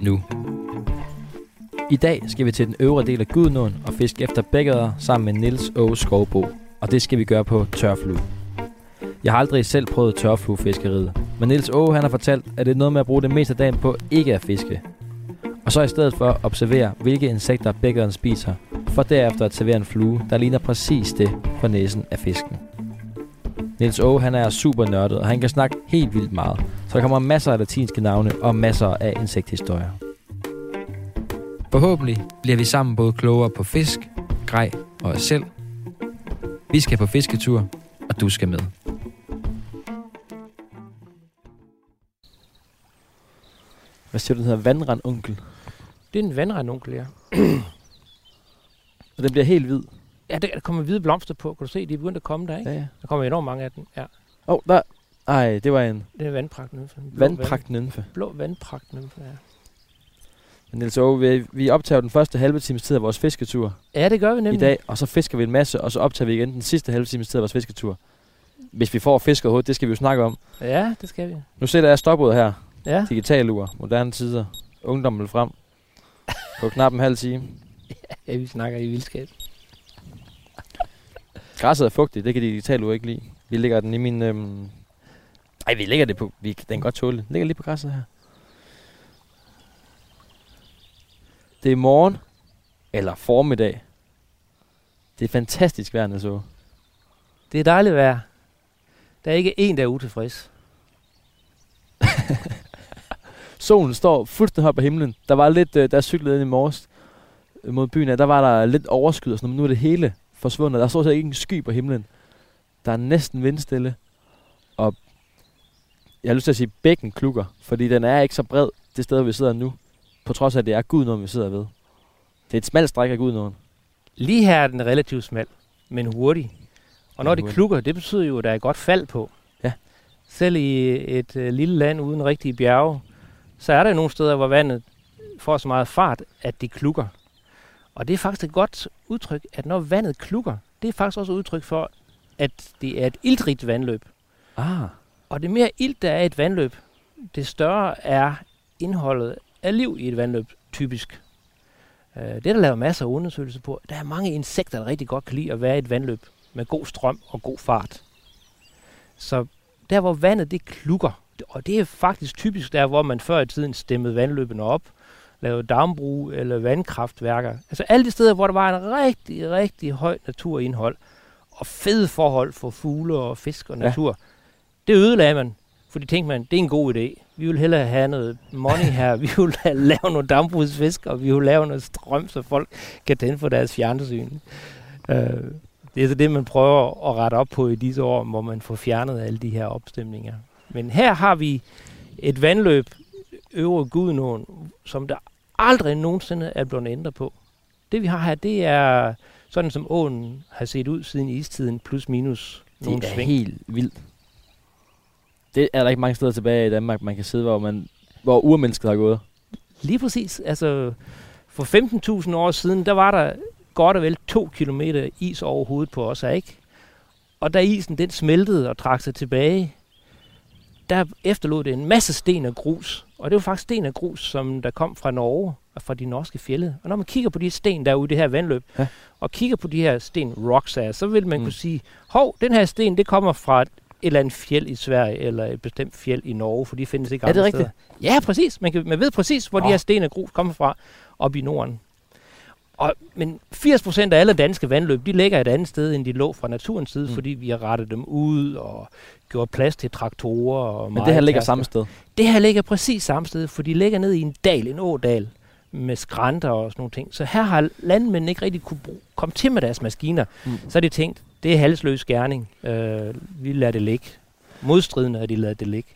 nu. I dag skal vi til den øvre del af Gudnåen og fiske efter bækkeder sammen med Nils Åge Skovbo. Og det skal vi gøre på tørflue. Jeg har aldrig selv prøvet tørfluefiskeriet, men Nils Åge han har fortalt, at det er noget med at bruge det meste af dagen på ikke at fiske. Og så i stedet for at observere, hvilke insekter bækkeren spiser, for derefter at servere en flue, der ligner præcis det for næsen af fisken. Nils Åge han er super nørdet, og han kan snakke helt vildt meget, så der kommer masser af latinske navne og masser af insekthistorier. Forhåbentlig bliver vi sammen både klogere på fisk, grej og os selv. Vi skal på fisketur, og du skal med. Hvad siger du, den hedder? Vandrandonkel. Det er en vandrendonkel, ja. Og den bliver helt hvid. Ja, der, der kommer hvide blomster på. Kan du se, de er begyndt at komme der, ikke? Ja, ja. Der kommer enormt mange af dem. Ja, Åh, oh, der... Ej, det var en det er vandpragtnymfe. Vandpragtnymfe. Vand, blå vandpragtnymfe, ja. Men Niels Åge, vi, vi optager den første halve times tid af vores fisketur Ja, det gør vi i nemlig. dag, og så fisker vi en masse, og så optager vi igen den sidste halve times tid af vores fisketur. Hvis vi får fisk overhovedet, det skal vi jo snakke om. Ja, det skal vi. Nu sætter jeg stopud her. Ja, Digital ur, moderne tider. Ungdommen vil frem. På knap en halv time. ja vi snakker i vildskab. Græsset er fugtigt, det kan de digitale ur ikke lide. Vi lægger den i min... Øhm... Ej, vi lægger det på... Vi, den kan godt tåle det. Lægger lige på græsset her. Det er morgen. Eller formiddag. Det er fantastisk vejr, så. Det er dejligt vejr. Der er ikke en, der er utilfreds. Solen står fuldstændig op på himlen. Der var lidt, øh, der cyklede ind i morges øh, mod byen, der var der lidt overskyet og sådan men nu er det hele forsvundet. Der står så ikke en sky på himlen. Der er næsten vindstille. Og jeg har lyst til at sige bækken klukker, fordi den er ikke så bred, det sted, vi sidder nu. På trods af, at det er Gudnåen, vi sidder ved. Det er et smalt stræk af Gudnåen. Lige her er den relativt smal, men hurtig. Og når Ja, det klukker, det betyder jo, at der er godt fald på. Ja. Selv i et øh, lille land uden rigtige bjerge, så er der nogle steder, hvor vandet får så meget fart, at det klukker. Og det er faktisk et godt udtryk, at når vandet klukker, det er faktisk også et udtryk for, at det er et iltrigt vandløb. Ah. Og det mere ilt, der er i et vandløb, det større er indholdet af liv i et vandløb, typisk. Øh, Det er der lavet masser af undersøgelser på. Der er mange insekter, der rigtig godt kan lide at være i et vandløb med god strøm og god fart. Så der, hvor vandet det klukker, og det er faktisk typisk der, hvor man før i tiden stemmede vandløbene op, lavede dambrug eller vandkraftværker. Altså alle de steder, hvor der var en rigtig, rigtig højt naturindhold og fede forhold for fugle og fisk og Ja. Det ødelagde man, fordi tænkte man, det er en god idé. Vi vil hellere have noget money her, vi vil la- lave nogle dambrugsfisk, og vi vil lave noget strøm, så folk kan tænde for deres fjernsyn. Øh, det er så det, man prøver at rette op på i disse år, hvor man får fjernet alle de her opstemninger. Men her har vi et vandløb, øvre Gudnåen, som der aldrig nogensinde er blevet ændret på. Det vi har her, det er sådan som åen har set ud siden istiden, plus minus nogle Det er sving. helt vildt. Det er der ikke mange steder tilbage i Danmark, man kan sidde, hvor, man, hvor urmennesket har gået. Lige præcis. Altså, for 15.000 år siden, der var der godt og vel to kilometer is over hovedet på os, ikke? Og da isen den smeltede og trak sig tilbage, der efterlod det en masse sten og grus. Og det var faktisk sten og grus, som der kom fra Norge og fra de norske fjelle. Og når man kigger på de sten, der er ude i det her vandløb, Ja. og kigger på de her sten, rocks så vil man mm. kunne sige, hov, den her sten, det kommer fra et eller andet fjeld i Sverige, eller et bestemt fjeld i Norge, for de findes ikke Er det andre rigtigt? steder. Ja, præcis. Man, kan, man ved præcis, hvor oh. De her sten og grus kommer fra op i Norden. Og, men 80% af alle danske vandløb, de ligger et andet sted, end de lå fra naturens side, Mm. fordi vi har rettet dem ud og gjort plads til traktorer. Og Men det her ligger samme sted. Det her ligger præcis samme sted, for de ligger ned i en dal, en ådal, med skrænter og sådan nogle ting. Så her har landmændene ikke rigtig kunne bruge, komme til med deres maskiner. Mm. Så har de tænkt, det er halsløs gerning. Øh, vi lader det ligge. Modstridende har de ladet det ligge.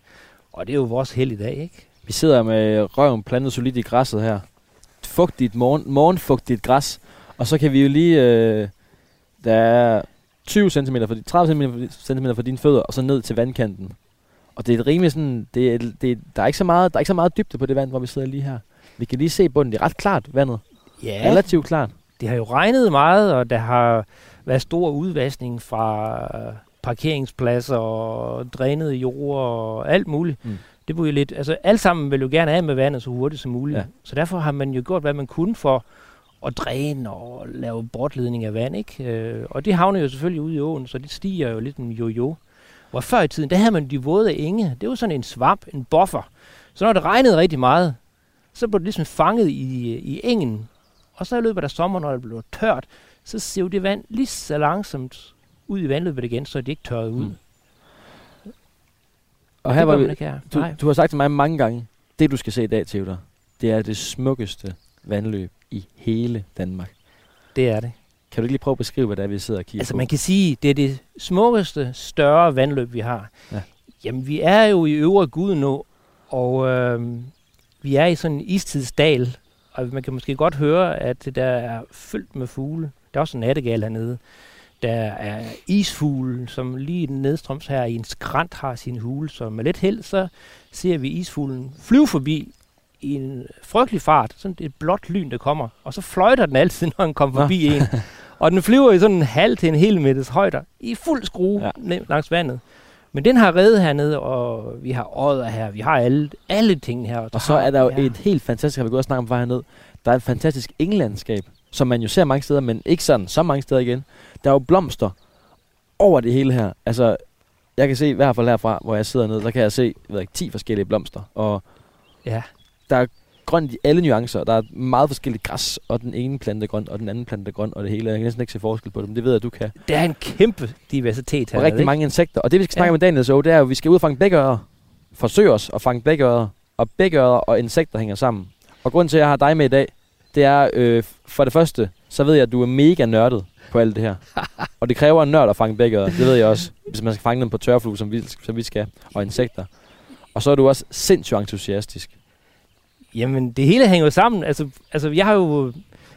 Og det er jo vores held i dag, ikke? Vi sidder med røven plantet solidt i græsset her. Fugtigt, morgen, morgenfugtigt græs. Og så kan vi jo lige... Øh, der er 20 cm for, 30 cm for dine fødder, og så ned til vandkanten. Og det er et rimelig sådan... Det er, det, der, er ikke så meget, der er ikke så meget dybde på det vand, hvor vi sidder lige her. Vi kan lige se bunden. Det er ret klart, vandet. Ja, Relativt klart. det har jo regnet meget, og der har været stor udvaskning fra parkeringspladser og drænede jord og alt muligt. Mm. Det var jo lidt, altså alt sammen vil jo gerne af med vandet så hurtigt som muligt. Ja. Ja. Så derfor har man jo gjort, hvad man kunne for at dræne og lave bortledning af vand, ikke? Øh, og det havner jo selvfølgelig ude i åen, så det stiger jo lidt en jo-jo. Hvor før i tiden, der havde man de våde enge. Det var sådan en svamp, en buffer. Så når det regnede rigtig meget, så blev det ligesom fanget i, i engen. Og så i løbet af sommeren, når det blev tørt, så sev det vand lige så langsomt ud i vandløbet igen, så det ikke tørrede ud. Mm. Mm. Og her var vi, Her. du, Nej. du har sagt til mig mange gange, det du skal se i dag, Theodor, det er det smukkeste vandløb i hele Danmark. Det er det. Kan du ikke lige prøve at beskrive, hvad det er, vi sidder og kigger Altså på? man kan sige, det er det smukkeste, større vandløb, vi har. Ja. Jamen, vi er jo i Øvre Gudenå, og øh, vi er i sådan en istidsdal, og man kan måske godt høre, at det der er fyldt med fugle. Der er også en nattegal hernede. Der er isfugle, som lige nedstrøms her i en skrant har sin hule, så med lidt held, så ser vi isfuglen flyve forbi i en frygtelig fart. Sådan et blåt lyn, der kommer. Og så fløjter den altid, når den kommer forbi en. Og den flyver i sådan en halv til en hel meters højder i fuld skrue Ja. ja. langs vandet. Men den har reddet hernede, og vi har ådder her, vi har alle, alle tingene her. Og så er der jo et helt fantastisk, har vi gået og snakket om vej herned, der er et fantastisk englandskab, som man jo ser mange steder, men ikke sådan så mange steder igen. Der er jo blomster over det hele her. Altså, jeg kan se i hvert fald herfra, hvor jeg sidder nede, der kan jeg se, jeg ved ikke, 10 forskellige blomster. Og Ja, der er grønt i alle nuancer. Der er meget forskelligt græs, og den ene plante er grøn, og den anden plante er grøn, og det hele. Jeg kan næsten ikke se forskel på dem. Det ved jeg, du kan. der er en kæmpe diversitet her. Og rigtig mange insekter. Og det vi skal snakke Ja. om i Daniel så, det er jo, at vi skal ud og fange bækører. Forsøge os at fange bækører. Og bækører og insekter hænger sammen. Og grunden til, at jeg har dig med i dag, det er, øh, for det første, så ved jeg, at du er mega nørdet på alt det her. og det kræver en nørd at fange bækører. Det ved jeg også, hvis man skal fange dem på tørflue, som vi, som vi skal. Og insekter. Og så er du også sindssygt entusiastisk. Jamen, det hele hænger jo sammen. Altså, altså jeg har jo...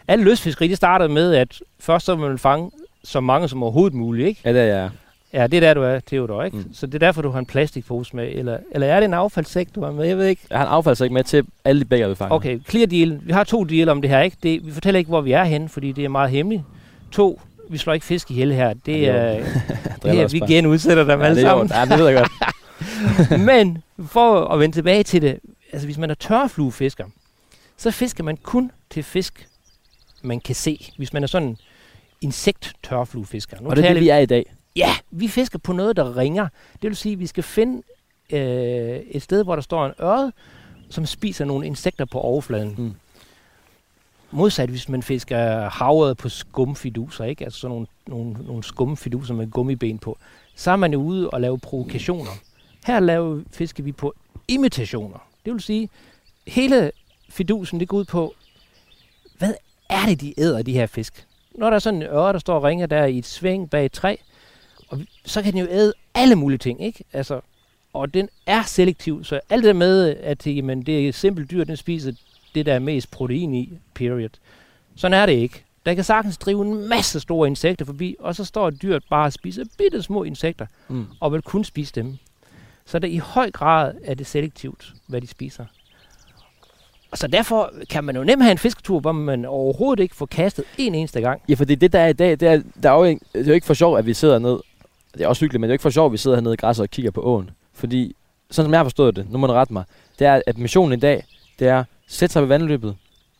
Alle lystfiskeri, det starter med, at først så vil man fange så mange som overhovedet muligt, ikke? Ja, det er jeg. Ja, det er der, du er, Theodor, ikke? Mm. Så det er derfor, du har en plastikpose med. Eller, eller er det en affaldssæk, du har med? Jeg ved ikke. Jeg har en affaldssæk med til alle de bækører, vi fanger. Okay, clear deal. Vi har to deal om det her, ikke? Det, vi fortæller ikke, hvor vi er henne, fordi det er meget hemmeligt. To, vi slår ikke fisk ihjel her. Det Ja, er... det Det er, vi genudsætter dem ja, alle det sammen. Ja, det ved jeg godt. Men for at vende tilbage til det, altså hvis man er tørfluefisker, så fisker man kun til fisk, man kan se. Hvis man er sådan insekt-tørfluefisker. Nu Og det er det, vi er i dag. Ja, vi fisker på noget, der ringer. Det vil sige, at vi skal finde øh, et sted, hvor der står en ørred, som spiser nogle insekter på overfladen. Mm. Modsat hvis man fisker havret på skumfiduser, ikke? altså sådan nogle, nogle, nogle skumfiduser med gummiben på, så er man jo ude og lave provokationer. Her laver, fisker vi på imitationer. Det vil sige, hele fidusen det går ud på, hvad er det, de æder, de her fisk? Når der er sådan en øre, der står og ringer der i et sving bag et træ, og så kan den jo æde alle mulige ting, ikke? Altså, og den er selektiv, så alt det med, at jamen, det er et simpelt dyr, den spiser det, der er mest protein i, period. Sådan er det ikke. Der kan sagtens drive en masse store insekter forbi, og så står dyret bare og spiser bitte små insekter, Mm. og vil kun spise dem. Så det i høj grad er det selektivt, hvad de spiser. Og så derfor kan man jo nemt have en fisketur, hvor man overhovedet ikke får kastet en eneste gang. Ja, for det der er i dag, det er, der er jo ikke, det er jo ikke for sjov, at vi sidder ned. Det er også hyggeligt, men det er jo ikke for sjov, at vi sidder hernede i græsset og kigger på åen. Fordi, sådan som jeg har forstået det, nu må du rette mig, det er, at missionen i dag, det er, sæt sig ved vandløbet,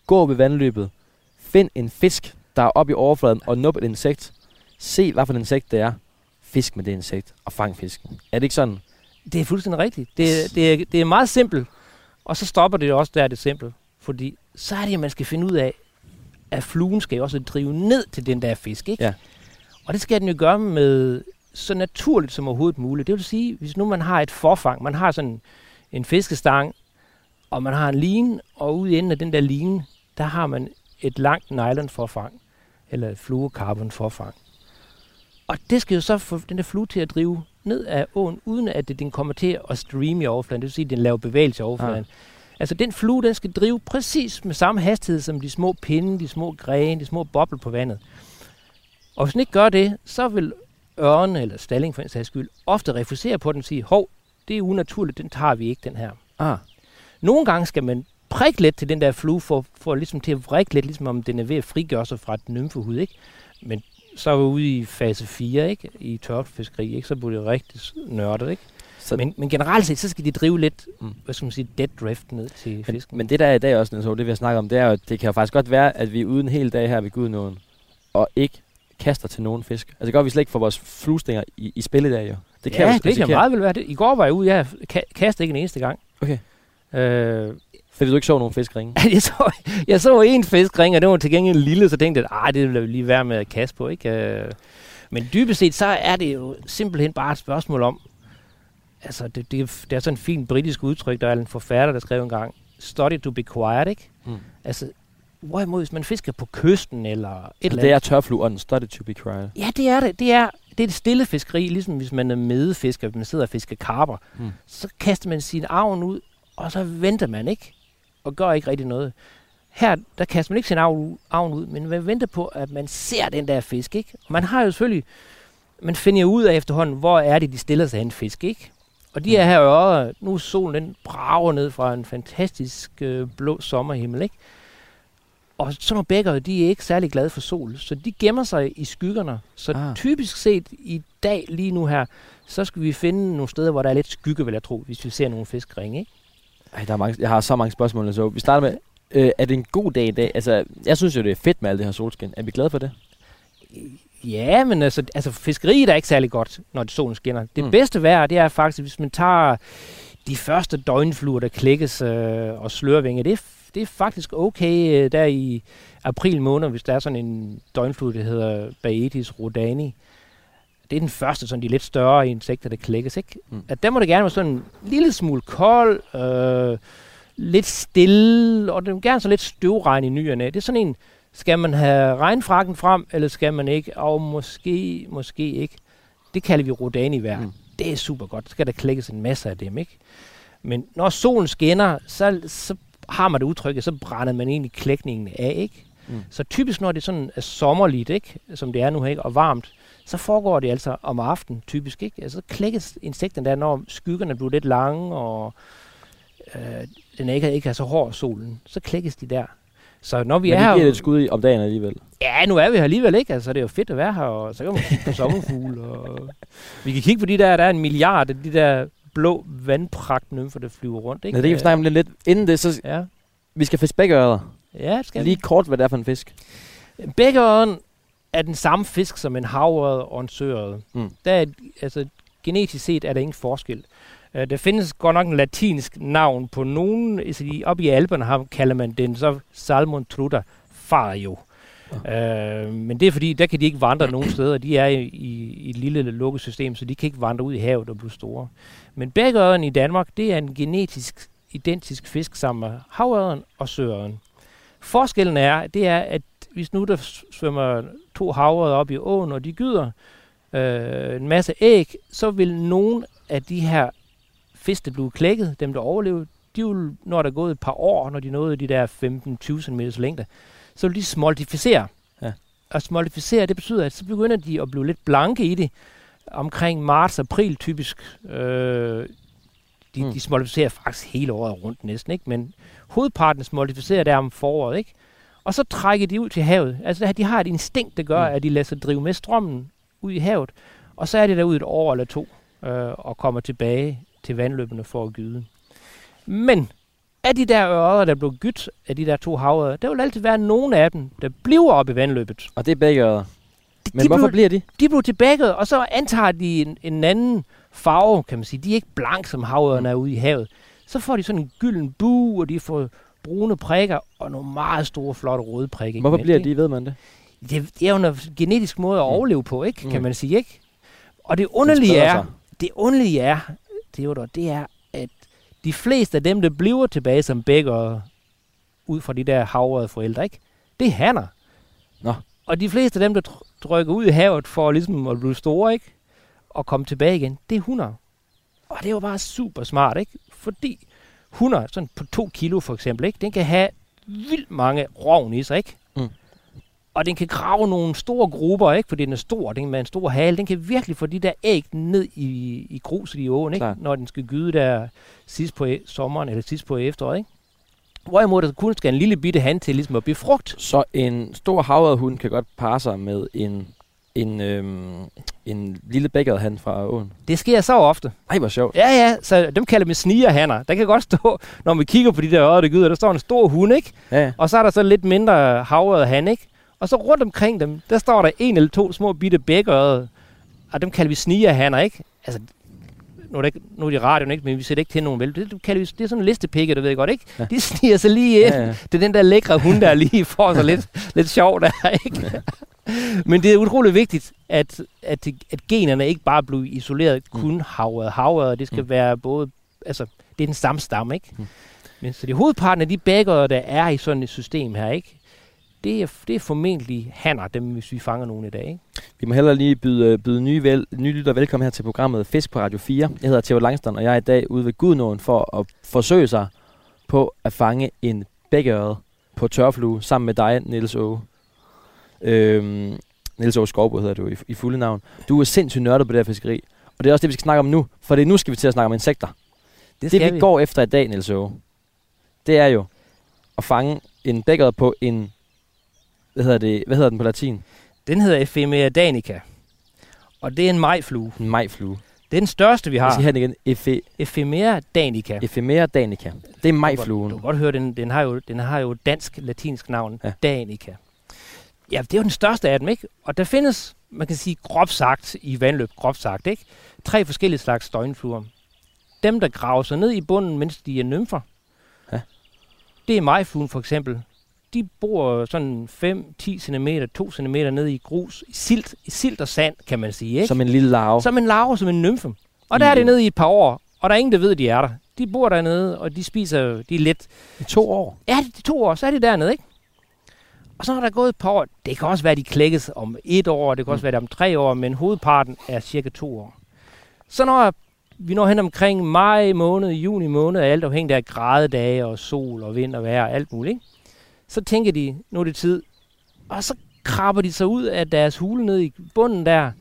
gå ved vandløbet, find en fisk, der er oppe i overfladen, og nup et insekt. Se, hvad for et insekt det er. Fisk med det insekt, og fang fisken. Er det ikke sådan? Det er fuldstændig rigtigt. Det, er- det, er, det er meget simpelt, og så stopper det også der, det er simpelt. Fordi så er det, at man skal finde ud af, at fluen skal jo også drive ned til den der fisk, ikke? Ja. Og det skal den jo gøre med så naturligt som overhovedet muligt. Det vil sige, hvis nu man har et forfang, man har sådan en fiskestang, og man har en line, og ude i enden af den der line, der har man et langt nylonforfang, eller et fluorocarbon-forfang. Og det skal jo så få den der flue til at drive ned af åen, uden at det, den kommer til at streame i overfladen. Det vil sige, at den laver bevægelse i overfladen. Altså den flue, den skal drive præcis med samme hastighed som de små pinde, de små grene, de små bobler på vandet. Og hvis den ikke gør det, så vil ørne eller stalling for en sags skyld ofte refusere på den og sige, hov, det er unaturligt, den tager vi ikke, den her. Ah. Nogle gange skal man prikke lidt til den der flue, for, for ligesom til at vrikke lidt, ligesom om den er ved at frigøre sig fra den nymfehud, ikke? Men så er vi ude i fase 4, ikke? I tørfiskeri, ikke? Så bliver det rigtig nørdet, ikke? Så, Men, men generelt set, så skal de drive lidt, Mm. hvad skal man sige, dead drift ned til fisken. men det der er i dag også, Niels det vi har snakket om, det er jo, at det kan jo faktisk godt være, at vi uden en hel dag her ved Gudnåen, og ikke kaster til nogen fisk. Altså det gør, vi slet ikke får vores fluestænger i, i spil i dag jo. Det kan ja, jo det kan meget vel være det. I går var jeg ude, jeg ka- kastede ikke en eneste gang. Okay. Øh, Fordi du ikke så nogen fiskeringe. jeg, så, jeg så en fiskring, og det var til gengæld lille, så tænkte jeg, at det ville lige være med at kaste på. Ikke? Øh, men dybest set, så er det jo simpelthen bare et spørgsmål om, altså det, det, det er sådan en fin britisk udtryk, der er en forfatter, der skrev engang, study to be quiet, ikke? Mm. Altså, hvorimod hvis man fisker på kysten, eller et Altså, eller det andet. er tørflueren, study to be quiet. Ja, det er det. Det er, det er et stille fiskeri, ligesom hvis man er medefisker, hvis man sidder og fisker karper. Mm. Så kaster man sin arven ud, og så venter man ikke, og gør ikke rigtig noget. Her, der kaster man ikke sin arven ud, men man venter på, at man ser den der fisk, ikke? Og man har jo selvfølgelig, man finder jo ud af efterhånden, hvor er det, de stiller sig hen fisk, ikke? Og de er her ører, nu er solen den brager ned fra en fantastisk øh, blå sommerhimmel, ikke? Og sådan nogle bækker, de er ikke særlig glade for sol, så de gemmer sig i skyggerne. Så ah. typisk set i dag, lige nu her, så skal vi finde nogle steder, hvor der er lidt skygge, vil jeg tro, hvis vi ser nogle fiskringe, ikke? Ej, der er mange, jeg har så mange spørgsmål, så vi starter med, øh, er det en god dag i dag? Altså, jeg synes jo, det er fedt med alt det her solskin. Er vi glade for det? Ja, men altså, altså fiskeri er ikke særlig godt, når solen skinner. Det Mm. bedste vejr, det er faktisk, hvis man tager de første døgnfluer, der klækkes øh, og slørvinge. Det, er det er faktisk okay øh, der i april måned, hvis der er sådan en døgnflue, der hedder Baetis rodani. Det er den første, sådan de lidt større insekter, der klækkes, ikke? Mm. At der må det gerne være sådan en lille smule kold, øh, lidt stille, og det må gerne så lidt støvregn i nyerne. Det er sådan en, skal man have regnfrakken frem, eller skal man ikke? Og måske, måske ikke. Det kalder vi rodani vejr. Mm. Mm. Det er super godt. Så skal der klækkes en masse af dem, ikke? Men når solen skinner, så, så har man det udtrykket, så brænder man egentlig klækningen af, ikke? Mm. Så typisk, når det sådan er sommerligt, ikke? Som det er nu her, ikke? Og varmt, så foregår det altså om aftenen, typisk, ikke? Altså, så klækkes insekterne der, når skyggerne bliver lidt lange, og øh, den ikke, ikke er så hård solen, så klækkes de der. Så når vi Men er her... giver lidt skud i om dagen alligevel. Ja, nu er vi her alligevel, ikke? Altså, det er jo fedt at være her, og så kan man kigge på sommerfugle, og vi kan kigge på de der, der er en milliard af de der blå vandpragtnymfer, der flyver rundt, ikke? Nej, det kan vi snakke om lidt, lidt. Inden det, så Ja, vi skal fiske bækkeører. ja det skal Lige kort, hvad det er for en fisk. vi. Bækkeøren er den samme fisk som en havørred og en søørred. Mm. Der er, altså, genetisk set er der ingen forskel. Uh, der findes godt nok en latinsk navn på nogen, altså oppe i Alperne har, kalder man den så Salmon truta fario. Uh, men det er fordi, der kan de ikke vandre nogen steder. De er i, i, i et lille lukket system, så de kan ikke vandre ud i havet og blive store. Men bækkeøren i Danmark, det er en genetisk identisk fisk sammen med havørren og søørren. Forskellen er, det er, at hvis nu der svømmer to havørred op i åen, og de gyder øh, en masse æg, så vil nogle af de her fisk, der bliver klækket, dem der overlever, de vil, når der er gået et par år, når de nåede de der 15-20 cm længde, så vil de smoltificere. Ja. Og smoltificere, det betyder, at så begynder de at blive lidt blanke i det, omkring marts-april typisk. Øh, de, mm. de smoltificerer faktisk hele året rundt næsten, ikke? men hovedparten smoltificerer der om foråret, ikke? Og så trækker de ud til havet. Altså de har et instinkt, der gør, Mm. mm. at de lader sig drive med strømmen ud i havet. Og så er det derude et år eller to, øh, og kommer tilbage til vandløbene for at gyde. Men af de der ørder, der blev gydt af de der to havørder, der vil altid være nogle af dem, der bliver oppe i vandløbet. Og det er bækkeører. De, Men de hvorfor blev, bliver de? de blev tilbage, og så antager de en, en anden farve, kan man sige. De er ikke blank, som havørerne er ude i havet. Så får de sådan en gylden bu, og de får brune prikker, og nogle meget store, flotte røde prikker. Hvorfor bliver de, ved man det? det, det er jo en genetisk måde at Mm. overleve på, ikke? Mm. Kan man sige, ikke? Og det underlige er, det underlige er, Theodor, det er, at de fleste af dem, der bliver tilbage som bækker ud fra de der havrede forældre, ikke? Det er hanner. Nå. Og de fleste af dem, der trykker ud i havet for ligesom at blive store, ikke? Og komme tilbage igen, det er hunder. Og det er jo bare super smart, ikke? Fordi hunder, sådan på to kilo for eksempel, ikke? den kan have vildt mange rovn i sig, ikke? Mm. Og den kan grave nogle store grupper, ikke? Fordi den er stor, den med en stor hale. Den kan virkelig få de der æg ned i, i gruset i åen, ikke? Når den skal gyde der sidst på e- sommeren eller sidst på efteråret, ikke? Hvorimod der kun skal en lille bitte han til ligesom at befrugt. Så en stor havørhund kan godt parre sig med en, en, øhm, en lille bækkeradhan fra åen. Det sker så ofte. Ej, hvor sjovt. Ja, ja, så dem kalder vi snigerhanner. Der kan godt stå, når vi kigger på de der ører, der gyder, der står en stor hund, ikke? Ja. Og så er der så lidt mindre havøret han, ikke? Og så rundt omkring dem, der står der en eller to små bitte bækørede. Og dem kalder vi snigerhanner, ikke? Altså, nu er, det ikke, nu er de radioen ikke, men vi sætter ikke til nogen vel. Det, kalder vi, det er sådan en listepikke, du ved godt, ikke? Ja. De sniger sig lige ind. Ja, ja. Det er den der lækre hund, der lige får sig lidt, lidt sjov der, ikke? Men det er utroligt vigtigt, at, at, at generne ikke bare bliver isoleret kun havret. Havret, det skal Mm. mm. være både, altså, det er den samme stamme, ikke? Mm. Mm. Men så det hovedparten af de bækkere, der er i sådan et system her, ikke? Det er, det er formentlig hanner, dem hvis vi fanger nogen i dag, ikke? Vi må hellere lige byde, byde nye, vel, nye lytter velkommen her til programmet Fisk på Radio 4. Jeg hedder Theo Langstrøm, og jeg er i dag ude ved Gudnåen for at forsøge sig på at fange en bækkeøret på tørflue sammen med dig, Niels Åge. Øhm, Niels Åge Skovbo hedder du i, i fulde navn. Du er sindssygt nørdet på det her fiskeri, og det er også det, vi skal snakke om nu, for det er nu skal vi til at snakke om insekter. Det, det vi, vi. går efter i dag, Niels Åge, det er jo at fange en bækkeøret på en, hvad hedder, det, hvad hedder den på latin? Den hedder Ephemera danica. Og det er en majflue. En majflue. Det er den største, vi Jeg har. skal have den igen. Efe, Ephemera danica. Ephemera danica. Det er majfluen. Du kan godt høre, den, den, har jo, den har jo et dansk, latinsk navn. Ja. Danica. Ja, det er jo den største af dem, ikke? Og der findes, man kan sige groft sagt, i vandløb, groft sagt, ikke? Tre forskellige slags døgnfluer. Dem, der graver sig ned i bunden, mens de er nymfer. Ja. Det er majfluen for eksempel. De bor sådan 5-10 cm, 2 cm ned i grus, i silt, i silt og sand, kan man sige, ikke? Som en lille larve. Som en larve, som en nymfe. Og der er det nede i et par år, og der er ingen, der ved, de er der. De bor dernede, og de spiser, de er let I to år. Ja, er to år, så er de dernede, ikke? Og så har der gået et par år. Det kan også være, de klækkes om et år, det kan også Mm. være det om tre år, men hovedparten er cirka to år. Så når vi når hen omkring maj måned, juni måned, alt afhængigt af gradedage og sol og vind og vejr og alt muligt, ikke? så tænker de, nu er det tid. Og så krabber de sig ud af deres hule ned i bunden der,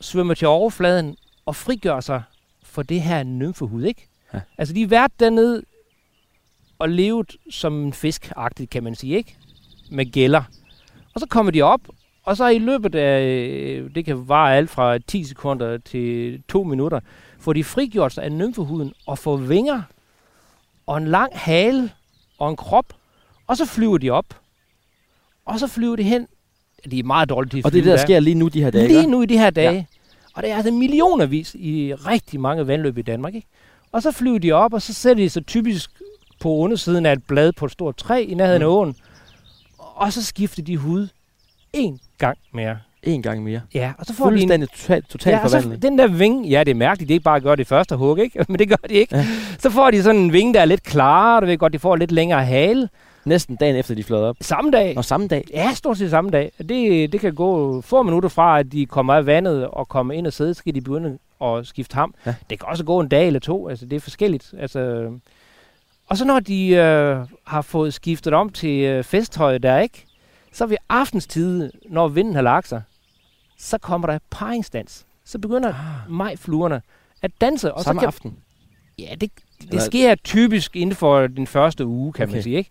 svømmer til overfladen og frigør sig for det her nymfehud, ikke? Ja. Altså, de er været dernede og levet som en fisk kan man sige, ikke? Med gælder. Og så kommer de op, og så i løbet af, øh, det kan vare alt fra 10 sekunder til 2 minutter, får de frigjort sig af nymfehuden og får vinger og en lang hale og en krop, og så flyver de op. Og så flyver de hen. De er meget dårlige til at Og det er det, der sker lige nu de her dage. Lige nu i de her dage. Ja. Og det er altså millionervis i rigtig mange vandløb i Danmark. Ikke? Og så flyver de op, og så sætter de sig typisk på undersiden af et blad på et stort træ i nærheden af Mm. åen. Og så skifter de hud en gang mere. En gang mere. Ja, og så får de en, total, total ja, forvandling. den der vinge, ja, det er mærkeligt, det er ikke bare at gøre det første hug, ikke? Men det gør de ikke. Ja. Så får de sådan en vinge, der er lidt klarere, du ved godt, de får lidt længere hale. Næsten dagen efter, de fløj op. Samme dag. Og samme dag. Ja, stort set samme dag. Det, det kan gå få minutter fra, at de kommer af vandet og kommer ind og sidde, så skal de begynde at skifte ham. Ja. Det kan også gå en dag eller to, altså det er forskelligt. Altså, og så når de øh, har fået skiftet om til øh, festtøj der, ikke? Så ved aftenstid, når vinden har lagt sig, så kommer der paringsdans. Så begynder Ah, majfluerne at danse. Og samme så kan, aften. Ja, det, det sker typisk inden for den første uge, kan okay. Man sige, ikke?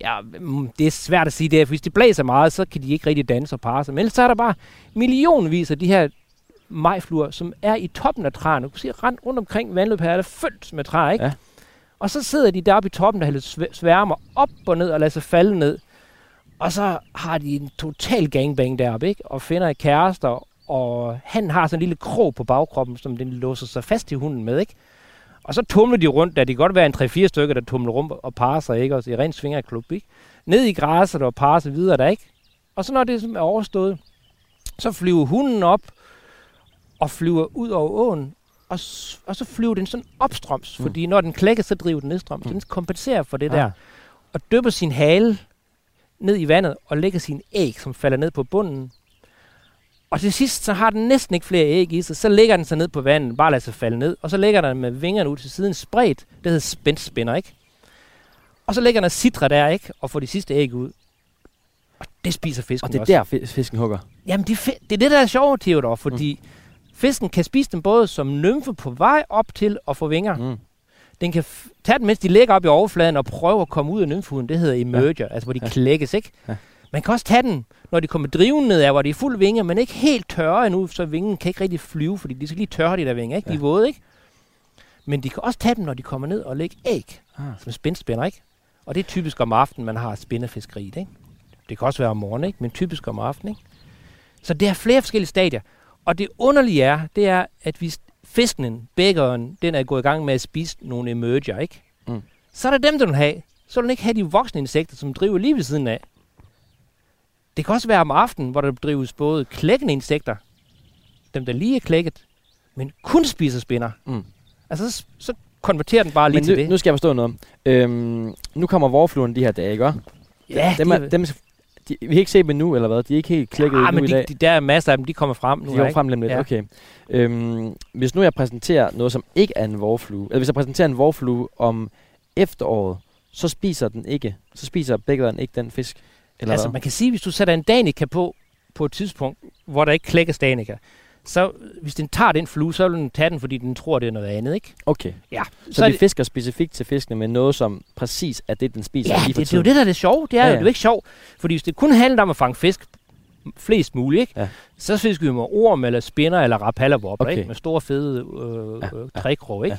Ja, mm, det er svært at sige det, for hvis de blæser meget, så kan de ikke rigtig danse og parre sig. Men ellers så er der bare millionvis af de her majfluer, som er i toppen af træerne. Du kan se, rent rundt omkring vandløb her er der fyldt med træer, ikke? Ja. Og så sidder de deroppe i toppen, der hælder sværmer op og ned og lader sig falde ned. Og så har de en total gangbang deroppe, ikke? Og finder kærester, og han har sådan en lille krog på bagkroppen, som den låser sig fast i hunden med, ikke? Og så tumler de rundt, der det kan godt være en 3-4 stykker, der tumler rundt og parer sig, ikke? Også i ren svingerklub, ikke? Ned i græsset og parer sig videre der, ikke? Og så når det er overstået, så flyver hunden op og flyver ud over åen, og, og så flyver den sådan opstrøms, Mm. fordi når den klækker, så driver den nedstrøms. Mm. Den kompenserer for det Ah. der, og dypper sin hale ned i vandet og lægger sin æg, som falder ned på bunden. Og til sidst, så har den næsten ikke flere æg i sig. Så lægger den sig ned på vandet, bare lader sig falde ned. Og så lægger den med vingerne ud til siden spredt. Det hedder spændspænder, ikke? Og så ligger der citra der, ikke? Og får de sidste æg ud. Og det spiser fisken Og det er også. der, fi- fisken hugger. Jamen, det, er det er det, der er sjovt, Theodor, fordi mm. Fisken kan spise dem både som nymfe på vej op til og få vinger. Mm. Den kan f- tage dem, mens de ligger op i overfladen og prøve at komme ud af nymfehuden. Det hedder emerger, ja. altså hvor de ja. Klækkes, ikke? Ja. Man kan også tage den, når de kommer drivende nedad, hvor de er fuld vinge, men ikke helt tørre endnu, så vingen kan ikke rigtig flyve, fordi de skal lige tørre de der vinger, ikke? De er våde, ikke? Men de kan også tage dem, når de kommer ned og lægge æg, Ah. som spændspænder, ikke? Og det er typisk om aftenen, man har spændefiskeriet, ikke? Det kan også være om morgenen, ikke? Men typisk om aftenen, ikke? Så det er flere forskellige stadier. Og det underlige er, det er, at hvis fiskenen, bækkeren, den er gået i gang med at spise nogle emerger, ikke? Mm. Så er det dem, der vil have. Så vil den ikke have de voksne insekter, som driver lige ved siden af. Det kan også være om aftenen, hvor der drives både klækkende insekter, dem der lige er klækket, men kun spiser spinder. Mm. Altså, så, så konverterer den bare lige Men til nu, det. nu skal jeg forstå noget. Øhm, nu kommer vorfluerne de her dage, ikke? ja, dem, de, er, dem, de, vi kan ikke se dem nu, eller hvad? De er ikke helt klækket ah, nu men i de, dag. de, der er masser af dem, de kommer frem nu. De kommer frem lidt, Ja. okay. Øhm, hvis nu jeg præsenterer noget, som ikke er en vorflue, eller hvis jeg præsenterer en vorflue om efteråret, så spiser den ikke, så spiser bækkeren ikke den fisk. Eller altså, hvad? man kan sige, hvis du sætter en danica på, på et tidspunkt, hvor der ikke klækkes danica, så hvis den tager den flue, så vil den tage den, fordi den tror, det er noget andet, ikke? Okay, Ja, så, så de det- fisker specifikt til fiskene med noget, som præcis er det, den spiser Ja, lige det, det er jo det, der er det sjove. Det er Ja, ja, ja. jo det er ikke sjovt. Fordi hvis det kun handler om at fange fisk, flest muligt, ikke? Ja. så fisker vi med orm, eller spinner, eller rapallerwopper, Okay. ikke? med store, fede øh, Ja, øh, trækrog, ikke?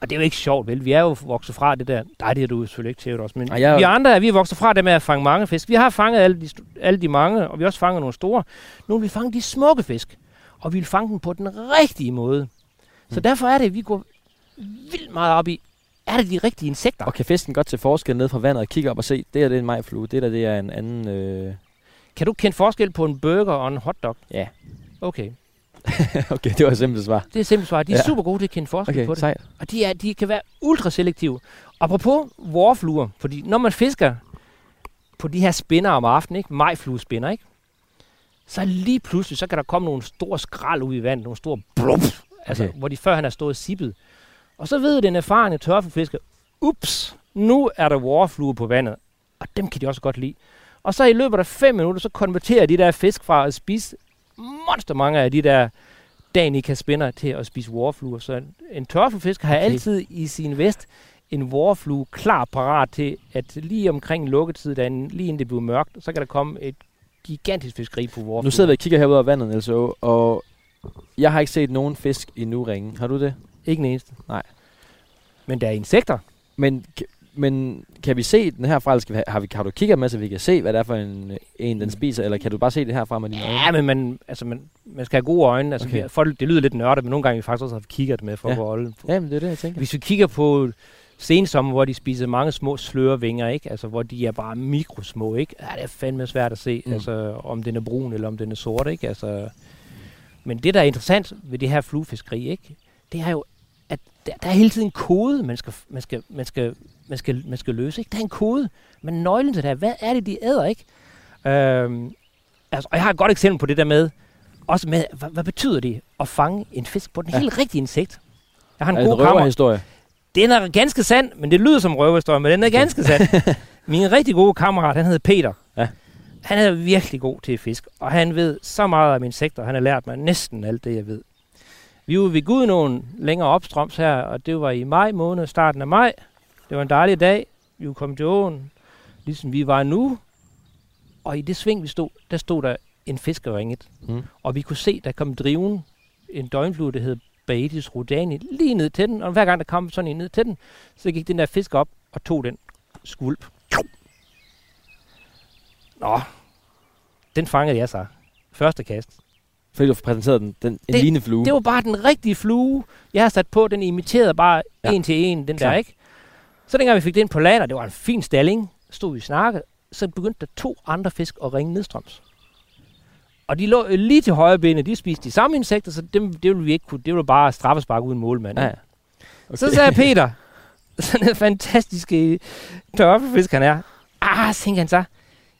Og det er jo ikke sjovt, vel? Vi er jo vokset fra det der. Nej, det er du selvfølgelig ikke til også. Men Ej, jeg- vi andre er, vi er vokset fra det med at fange mange fisk. Vi har fanget alle de, alle de mange, og vi har også fanget nogle store. Nu vil vi fange de smukke fisk. Og vi vil fange dem på den rigtige måde. Så Mm. derfor er det, at vi går vildt meget op i, er det de rigtige insekter? Og kan fisken godt til forskel ned fra vandet og kigge op og se, det her det er en majflue, det der det er en anden... Øh... Kan du kende forskel på en burger og en hotdog? Ja. Okay. okay, det var et simpelt svar. Det er simpelt svar. De er Ja. super gode til at kende forskel Okay, på det. sejt. Og de, er, de kan være ultraselektive. Apropos vorfluer, fordi når man fisker på de her spinner om aftenen, ikke? majfluespinner, ikke? Så lige pludselig, så kan der komme nogle store skrald ud i vandet, nogle store blub, altså, Okay. hvor de før han har stået sippet. Og så ved den erfarne tørfelfisker, ups, nu er der vorfluer på vandet, og dem kan de også godt lide. Og så i løbet af fem minutter, så konverterer de der fisk fra at spise monster mange af de der danica spinner til at spise vorfluer. Så en, en har Okay. altid i sin vest en vorflue klar parat til, at lige omkring lukketid, lige inden det bliver mørkt, så kan der komme et gigantisk fiskeri på vorfluer. Nu sidder vi og kigger herude af vandet, Åge, og jeg har ikke set nogen fisk endnu ringe. Har du det? Ikke en eneste. Nej. Men der er insekter. Men, men kan vi se den herfra, eller skal vi har, vi, har du kigget med, så vi kan se, hvad det er for en, en den spiser, eller kan du bare se det herfra med dine øjne? Ja, men man, altså man, man skal have gode øjne. Altså, Okay. folk, det lyder lidt nørdet, men nogle gange har vi faktisk også haft kigget med for Ja. at holde. Ja, men det er det, jeg tænker. Hvis vi kigger på sensommer, hvor de spiser mange små slørevinger, ikke? Altså, hvor de er bare mikrosmå, ikke? Ja, det er fandme svært at se, Mm. altså, om den er brun eller om den er sort, ikke? Altså, men det, der er interessant ved det her fluefiskeri, ikke? Det er jo, at der, der er hele tiden en kode, man skal, man skal, man skal, man skal, man skal løse, ikke? Der er en kode, men nøglen til det her, hvad er det, de æder, ikke? Øhm, altså, og jeg har et godt eksempel på det der med, også med, hvad, hvad betyder det at fange en fisk på den Ja. ja. helt rigtige insekt? Jeg har en det god en kammer. røverhistorie? Den er ganske sand, men det lyder som røverhistorie, men den er ganske sand. Min rigtig gode kammerat, han hedder Peter. Ja. Han er virkelig god til fisk, og han ved så meget om insekter. Han har lært mig næsten alt det, jeg ved. Vi var ved Gudnåen længere opstrøms her, og det var i maj måned, starten af maj. Det var en dejlig dag. Vi kommet til åen, ligesom vi var nu. Og i det sving, vi stod, der stod der en fiskeringet. Mm. Og vi kunne se, der kom driven en døgnflue, der hed Baetis rodani, lige ned til den. Og hver gang der kom sådan en ned til den, så gik den der fisk op og tog den skvulp. Nå, den fangede jeg så. Første kast. Fordi du præsenterede den, den en Det- lignende flue. Det var bare den rigtige flue. Jeg har sat på, den imiterede bare Ja. en til en, den Klar. der, ikke? Så dengang vi fik den på land, og det var en fin stalling, stod vi og snakkede, så begyndte der to andre fisk at ringe nedstrøms. Og de lå øh, lige til højre benet, de spiste de samme insekter, så dem, det ville vi ikke kunne, det ville bare straffespark uden målmand. Ja. Okay. Så sagde Peter, sådan en fantastisk tørfisk han er. Ah, tænker han så,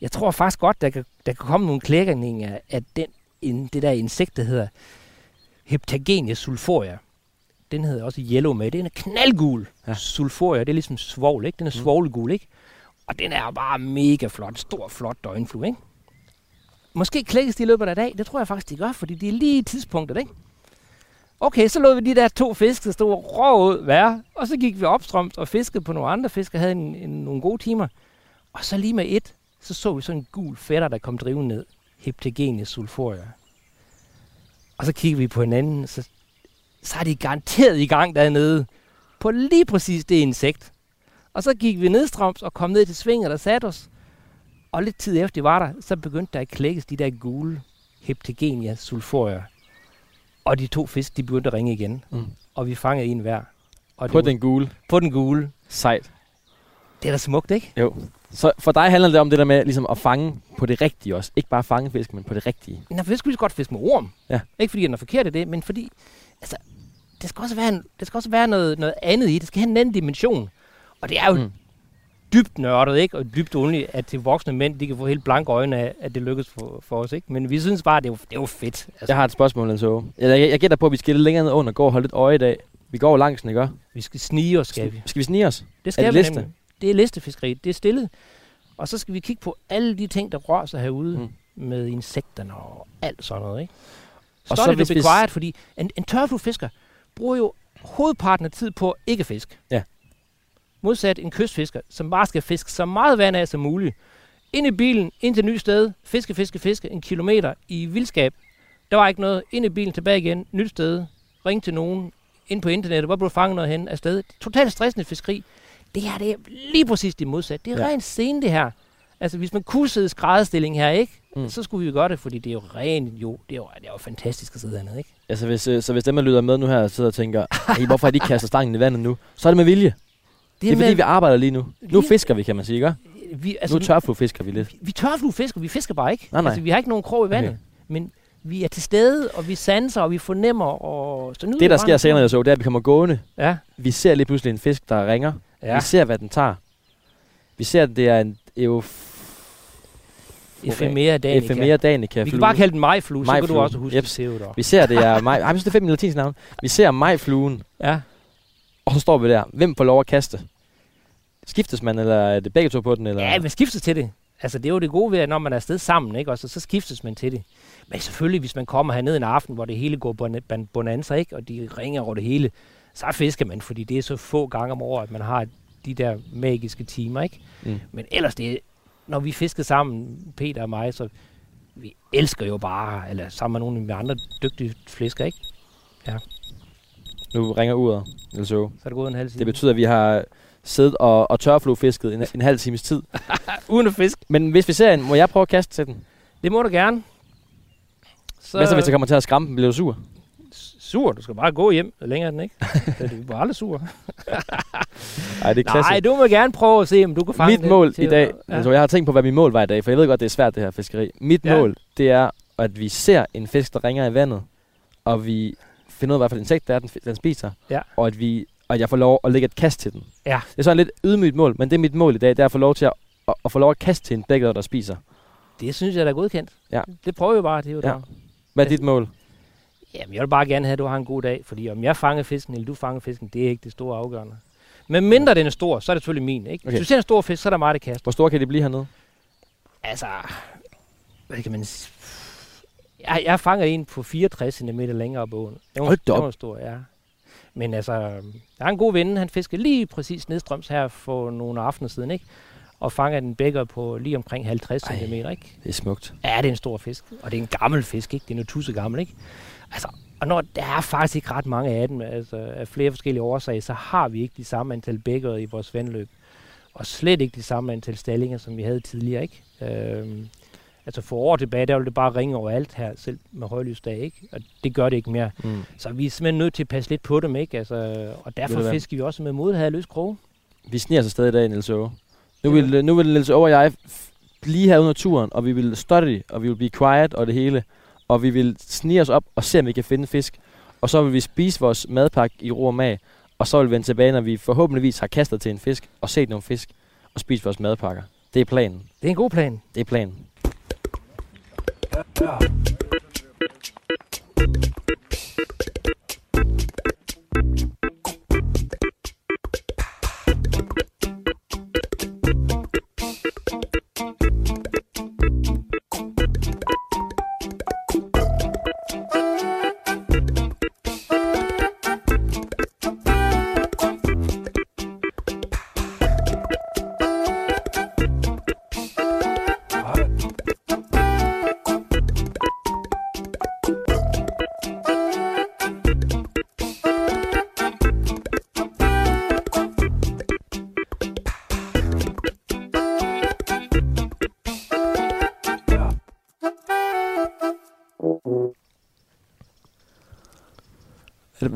jeg tror faktisk godt, der kan, der kan komme nogle klækninger af den, in, det der insekt, der hedder Heptagenia sulforia. Den hedder også yellow med. Den er knaldgul. Ja. Sulforia, det er ligesom svovl, ikke? Den er Mm. svovlgul, ikke? Og den er bare mega flot. Stor, flot døgnflue, ikke? Måske klækkes de i løbet af dag. Det tror jeg faktisk, de gør, fordi de er lige i tidspunktet, ikke? Okay, så lod vi de der to fisk, der stod rå ud, være. Og så gik vi opstrøms og fiskede på nogle andre fisk, og havde en, en, nogle gode timer. Og så lige med et, så så vi sådan en gul fætter, der kom drivende ned. Heptagenius sulforia. Og så kiggede vi på hinanden, så, så er de garanteret i gang dernede på lige præcis det insekt. Og så gik vi nedstrøms og kom ned til svinget, der satte os. Og lidt tid efter de var der, så begyndte der at klækkes de der gule Heptagenia sulforia. Og de to fisk, de begyndte at ringe igen. Mm. Og vi fangede en hver. Og På den gule. på den gule. Sejt. Det er da smukt, ikke? Jo. Så for dig handler det om det der med ligesom at fange på det rigtige også. Ikke bare fange fisk, men på det rigtige. Nå, for det skulle vi så godt fiske med orm. Ja. Ikke fordi den er forkert i det, men fordi, altså, det skal også være, en, det skal også være noget, noget andet i. Det skal have en anden dimension. Og det er jo Mm. Dybt nørdet, ikke? Og dybt underligt, at til voksne mænd, de kan få helt blanke øjne af, at det lykkes for, for os, ikke? Men vi synes bare, det er jo, det er jo fedt. Altså, Jeg har et spørgsmål, Åge. Jeg, jeg, jeg gætter på, at vi skal lidt længere ned under og gå og holde lidt øje i dag. Vi går langs, ikke? Vi skal snige os, skal vi. Skal vi snige os? Det skal det vi liste? nemlig. Det er listefiskeri. Det er stille. Og så skal vi kigge på alle de ting, der rører sig herude Mm. med insekterne og alt sådan noget. Ikke? Og Og så er det hvis quiet, fordi en, en tørfluefisker bruger jo hovedparten af tid på ikke at fiske. Ja. Modsat en kystfisker, som bare skal fiske så meget vand af som muligt. Ind i bilen, ind til et nyt sted, fiske, fiske, fiske, en kilometer i vildskab. Der var ikke noget. Ind i bilen, tilbage igen, nyt sted, ring til nogen, ind på internettet, hvor blev fanget noget hen afsted. Totalt stressende fiskeri. Det her, det er lige præcis det modsatte. Det er Ja. rent scene, det her. Altså, hvis man kunne sidde skrædderstilling her, ikke? Mm. Så skulle vi jo gøre det, fordi det er jo rent, jo, det er jo, det er jo fantastisk at sidde hernede, ikke? Altså, hvis, øh, så hvis dem, der lyder med nu her, sidder og tænker, hvorfor har de ikke kastet stangen i vandet nu? Så er det med vilje. Det er fordi, vi arbejder lige nu. Nu fisker vi, kan man sige, ikke? vi, Altså, nu tørfluefisker vi lidt. vi, vi tørfluefisker, vi fisker bare ikke. Nej, nej. Altså, vi har ikke nogen krog i vandet. Okay. Men vi er til stede, og vi sanser, og vi fornemmer, og så nyder Det, der vi sker senere, jeg så, det er, at vi kommer gående. Ja, Vi ser lige pludselig en fisk, der ringer. ja. Vi ser, hvad den tager. Vi ser, at det er en euf... Efemera danica. Efemera danica. Vi kan bare kalde den majflue, så kan du også huske Jeps. Theodor. Vi ser, det er maj... Ej, jeg synes, det er fedt med latinsk navn. Vi ser majfluen, Ja. Og så står vi der. Hvem får lov at kaste? Skiftes man, eller er det begge to på den? Eller? ja, man skiftes til det. Altså, det er jo det gode ved, at når man er afsted sammen, ikke? Og så, så skiftes man til det. Men selvfølgelig, hvis man kommer herned en aften, hvor det hele går bonanza, ikke? Og de ringer over det hele, så fisker man, fordi det er så få gange om året, at man har de der magiske timer, ikke? Mm. Men ellers, det, når vi fisker sammen, Peter og mig, så vi elsker jo bare, eller sammen med nogle af de andre dygtige fisker, ikke? Nu ringer uret, eller så. Så er det gået en halv time. Det betyder, at vi har siddet og, og tørfluefisket en, en halv times tid. Uden at fiske. Men hvis vi ser en, må jeg prøve at kaste til den? Det må du gerne. Så... Hvad så, hvis jeg kommer til at skræmme den, bliver du sur? sur, du skal bare gå hjem, længere er den ikke. Så du bliver aldrig sur. Nej, det er klasse. Nej, du må gerne prøve at se, om du kan fange Mit den mål i dag, ja. altså jeg har tænkt på, hvad mit mål var i dag, for jeg ved godt, det er svært det her fiskeri. Mit Ja. mål, det er, at vi ser en fisk, der ringer i vandet, og vi finder ud af, hvad for et insekt det er, den, den spiser, Ja. og at, vi, og at jeg får lov at lægge et kast til den. Ja. Det er sådan lidt ydmygt mål, men det er mit mål i dag, det er at få lov til at, at, at få lov at kaste til en bækker, der spiser. Det synes jeg, der er godkendt. Ja. Det prøver vi bare, det er jo Ja. der. Hvad er dit mål? Jamen, jeg vil bare gerne have, at du har en god dag, fordi om jeg fanger fisken, eller du fanger fisken, det er ikke det store afgørende. Men mindre den er stor, så er det selvfølgelig min, ikke? Hvis Okay. du ser en stor fisk, så er der mig, der kaster. Hvor stor kan det blive hernede? Altså, hvad kan man sige? Jeg, jeg fanger en på 64 cm længere op åen. Den var, Hold da den op. var stor, ja. Men altså, jeg har en god ven, han fiskede lige præcis nedstrøms her for nogle aftener siden, ikke? Og fanger den bækker på lige omkring 50 Ej. cm, ikke? Det er smukt. Ja, det er en stor fisk. Og det er en gammel fisk, ikke? Det er noget tusse gammel, ikke? Altså, og når der er faktisk ikke ret mange af dem, altså af flere forskellige årsager, så har vi ikke de samme antal bækker i vores vandløb. Og slet ikke de samme antal stallinger, som vi havde tidligere, ikke? Øhm, altså for år tilbage, der ville det bare ringe over alt her, selv med højlysdag, ikke? Og det gør det ikke mere. Mm. Så vi er simpelthen nødt til at passe lidt på dem, ikke? Altså, og derfor fisker vi også med mod her løs kroge. Vi sniger os afsted i dag, Niels Åge. Nu Ja. vil, nu vil Niels Åge og jeg blive her under turen, og vi vil study, og vi vil blive quiet og det hele. Og vi vil snige os op og se, om vi kan finde fisk. Og så vil vi spise vores madpakke i ro og mag. Og så vil vi vende tilbage, når vi forhåbentligvis har kastet til en fisk og set nogle fisk og spist vores madpakker. Det er planen. Det er en god plan. Det er planen. Yeah.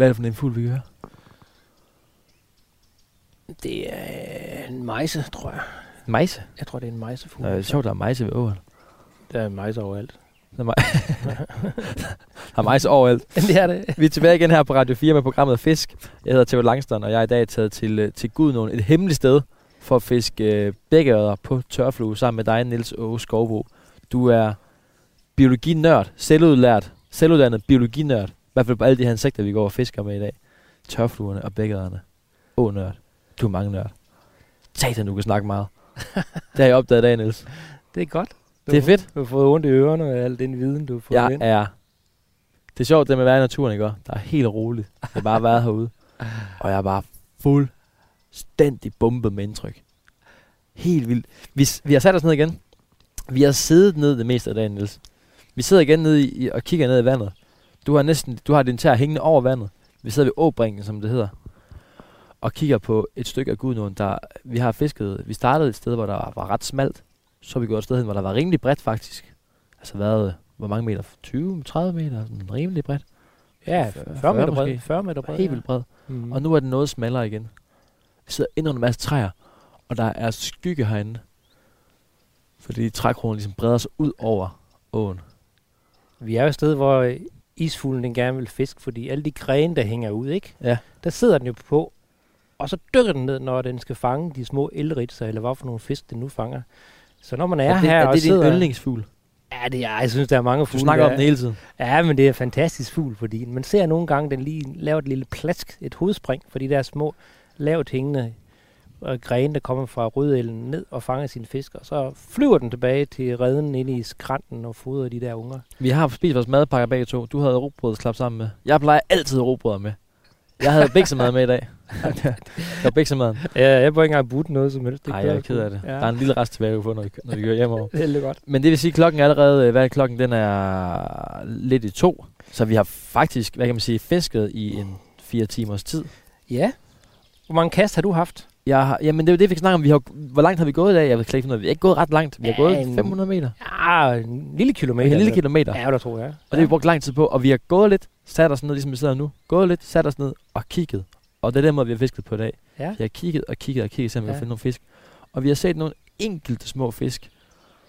Hvad, er det for en fugl, vi kan høre? Det er en mejse, tror jeg. Mejse. Jeg tror, det er en mejsefugl. Det er sjovt, der er mejse ved åen. Der er mejse overalt. Der er, mej- der er mejse overalt. det er det. Vi er tilbage igen her på Radio 4 med programmet Fisk. Jeg hedder Theo Langstrøm, og jeg er i dag taget til, øh, til Gudnåen, et hemmeligt sted for at fiske øh, bækkeørder på tørflue sammen med dig, Niels Åge Skovbo. Du er biologinørd, selvudlært, selvuddannet biologinørd. I hvert fald på alle de her insekter, vi går og fisker med i dag. Tørfluerne og bækkeørderne. Åh, nørd. Du er mange nørd. Satan, du kan snakke meget. det har jeg opdaget i dag, Niels. Det er godt. Du Det er fedt. Du har fået ondt i ørerne af al den viden, du har fået Jeg ind. er... Det er sjovt, det med at være i naturen, ikke? Der er helt roligt. Jeg har bare været herude. Og jeg er bare fuldstændig bumpet med indtryk. Helt vildt. Vi, vi har sat os ned igen. Vi har siddet ned det meste af dagen, Niels. Vi sidder igen ned i- og kigger ned i vandet. Du har næsten, du har din tær hængende over vandet. Vi sidder ved åbringen, som det hedder. Og kigger på et stykke af Gudnåen, der vi har fisket. Vi startede et sted, hvor der var, ret smalt. Så vi gået et sted hen, hvor der var rimelig bredt faktisk. Altså været, hvor mange meter? 20, 30 meter? Sådan rimelig bredt. Ja, 40 40 meter bred. måske. 40 meter bred. Helt vildt bred. Mm. Og nu er den noget smallere igen. Vi sidder inde under en masse træer, og der er skygge herinde. Fordi trækronen ligesom breder sig ud over åen. Vi er jo et sted, hvor isfuglen den gerne vil fiske, fordi alle de grene, der hænger ud, ikke? Ja. Der sidder den jo på, og så dykker den ned, når den skal fange de små elritser, eller hvad for nogle fisk, den nu fanger. Så når man er, er det, her er og det din sidder... yndlingsfugl? Ja, det er, jeg synes, der er mange Du fugle. snakker om der- den hele tiden. Ja, men det er en fantastisk fugl, fordi man ser nogle gange, den lige laver et lille plask, et hovedspring, fordi der er små, lavt hængende grene, der kommer fra rødelen ned og fanger sine fisk, og så flyver den tilbage til redden inde i skrænten og fodrer de der unger. Vi har spist vores madpakker begge to. Du havde rugbrødsklap sammen med. Jeg plejer altid rugbrød med. Jeg havde biksemad med i dag. det var biksemad. Ja, jeg får ikke engang budt noget som helst. Det Nej, jeg er ked af det. Ja. Der er en lille rest tilbage, vi får, når vi, når vi kører hjemover. Det er lidt godt. Men det vil sige, at klokken er allerede, øh, hvad er klokken? Den er lidt i to. Så vi har faktisk, hvad kan man sige, fisket i en fire timers tid. Ja. Hvor mange kast har du haft? Jeg har, jamen det er jo det, vi kan snakke om. Vi har, hvor langt har vi gået i dag? Jeg ved slet ikke, af. vi har ikke gået ret langt. Vi har Ja, gået en- 500 meter. Ja, en lille kilometer. En lille kilometer. Ja, det tror jeg. Og det har vi brugt lang tid på. Og vi har gået lidt, sat os ned, ligesom vi sidder nu. Gået lidt, sat os ned og kigget. Og det er den måde, vi har fisket på i dag. Ja. Vi har kigget og kigget og kigget, så vi Ja. kan finde nogle fisk. Og vi har set nogle enkelte små fisk,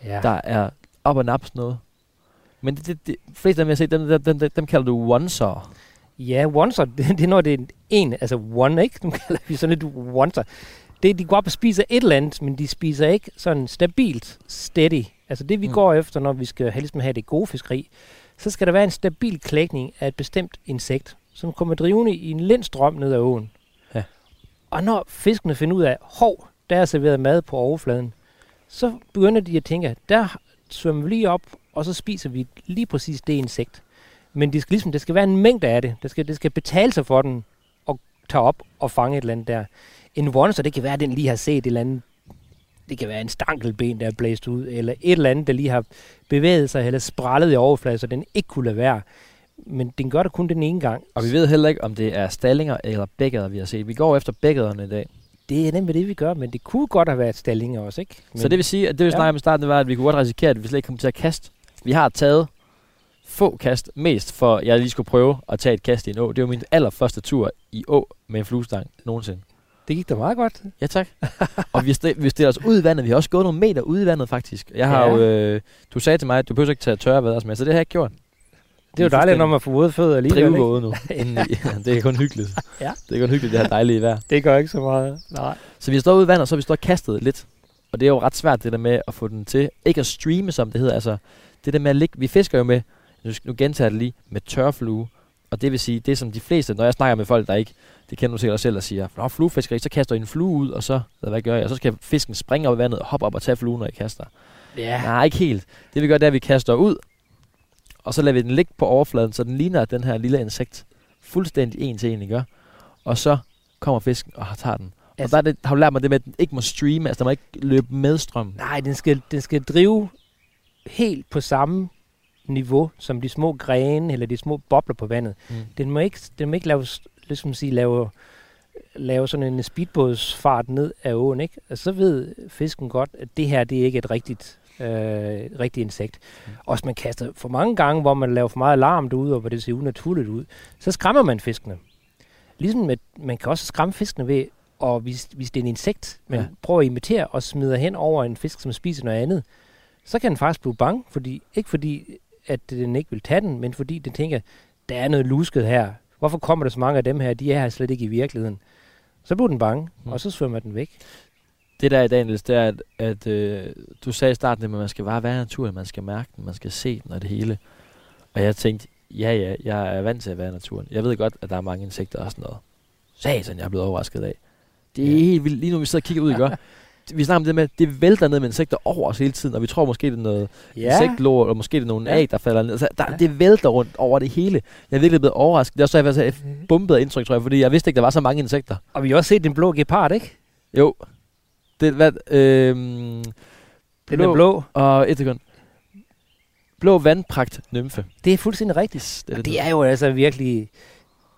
ja. der er op og naps noget. Men det, det, det, flest af dem, jeg har set, dem, dem, dem, dem, kalder du onser. Ja, oncer, det, det er når det er en, altså one, ikke? Nu kalder vi sådan lidt oncer. Det, de går op og spiser et eller andet, men de spiser ikke sådan stabilt, steady. Altså det, vi Mm. går efter, når vi skal helst med have det gode fiskeri, så skal der være en stabil klækning af et bestemt insekt, som kommer drivende i en lindstrøm ned ad åen. Ja. Og når fiskene finder ud af, hov, der er serveret mad på overfladen, så begynder de at tænke, der svømmer vi lige op, og så spiser vi lige præcis det insekt. Men det skal, ligesom, det skal være en mængde af det. Det skal, det skal betale sig for den at tage op og fange et eller andet der. En once, det kan være, at den lige har set et eller andet. Det kan være en stankelben, der er blæst ud, eller et eller andet, der lige har bevæget sig, eller sprællet i overfladen, så den ikke kunne lade være. Men den gør det kun den ene gang. Og vi ved heller ikke, om det er stallinger eller bækkeder, vi har set. Vi går efter bækkederne i dag. Det er nemlig det, vi gør, men det kunne godt have været stallinger også, ikke? Men, Så det vil sige, at det vi Ja. snakker om i starten, det var, at vi kunne godt risikere, at vi slet ikke kom til at kaste. Vi har taget få kast, mest for jeg lige skulle prøve at tage et kast i en å. Det var min allerførste tur i å med en fluestang nogensinde. det gik da meget godt. Ja, tak. og vi, st- vi stiller os ud i vandet. Vi har også gået nogle meter ud i vandet, faktisk. Jeg har Ja. jo, øh, du sagde til mig, at du behøver ikke tage tørre vader med, så det har jeg ikke gjort. Det er jo dejligt, når man får våde fødder alligevel, ikke? Drivvåde nu. det er kun hyggeligt. Ja. Det er kun hyggeligt, det her dejlige vejr. Det gør ikke så meget. Nej. Så vi stået ude i vandet, og så har vi og kastet lidt. Og det er jo ret svært, det der med at få den til. Ikke at streame, som det hedder. Altså, det der med at ligge... Vi fisker jo med, nu, nu gentager jeg det lige, med tørflue. Og det vil sige, det som de fleste, når jeg snakker med folk, der ikke, det kender du sikkert selv, og siger, Nå, fluefiskeri, så kaster jeg en flue ud, og så, hvad gør jeg? Og så skal fisken springe op i vandet og hoppe op og tage fluen, når jeg kaster. Ja. Nej, ikke helt. Det vi gør, det er, at vi kaster ud, og så lader vi den ligge på overfladen, så den ligner den her lille insekt fuldstændig en til en, ikke? Og så kommer fisken og tager den. Og Altså- der er det, har du lært mig det med, at den ikke må streame, altså den må ikke løbe med strøm. Nej, den skal, den skal drive helt på samme niveau som de små grene eller de små bobler på vandet. Mm. Den må ikke, den må ikke lave, ligesom sige, lave, lave sådan en speedbådsfart ned af åen. Ikke? Altså, så ved fisken godt, at det her det er ikke et rigtigt, øh, rigtigt insekt. Mm. Og hvis man kaster for mange gange, hvor man laver for meget alarm derude, og hvor det ser unaturligt ud, så skræmmer man fiskene. ligesom at man kan også skræmme fiskene ved, og hvis, hvis det er en insekt, man ja. prøver at imitere og smider hen over en fisk, som spiser noget andet, så kan den faktisk blive bange, fordi, ikke fordi, at den ikke vil tage den, men fordi den tænker, der er noget lusket her. Hvorfor kommer der så mange af dem her? De er her slet ikke i virkeligheden. Så bliver den bange, mm. og så svømmer den væk. Det der er i dag, Niels, det er, at, at øh, du sagde i starten, at man skal bare være i naturen, man skal mærke den, man skal se den og det hele. Og jeg tænkte, ja ja, jeg er vant til at være i naturen. Jeg ved godt, at der er mange insekter og sådan noget. Satan, jeg er blevet overrasket af. Det er Ja. helt vildt. Lige nu, vi sidder og kigger ud, ikke? Vi snakker om det med, at det vælter ned med insekter over os hele tiden, og vi tror måske, det er noget ja. insektlort, og måske det er nogle Ja. æg, der falder ned. Altså, der, Ja. Det vælter rundt over det hele. Jeg er virkelig blevet overrasket. Det er også så, jeg var bumpet af indtryk, tror jeg, fordi jeg vidste ikke, der var så mange insekter. Og vi har også set den blå gepard, ikke? Jo. Det, hvad, øhm, Den er blå. Og et sekund. Blå vandpragt nymfe. Det er fuldstændig rigtigt. Yes, Det, det er jo altså virkelig...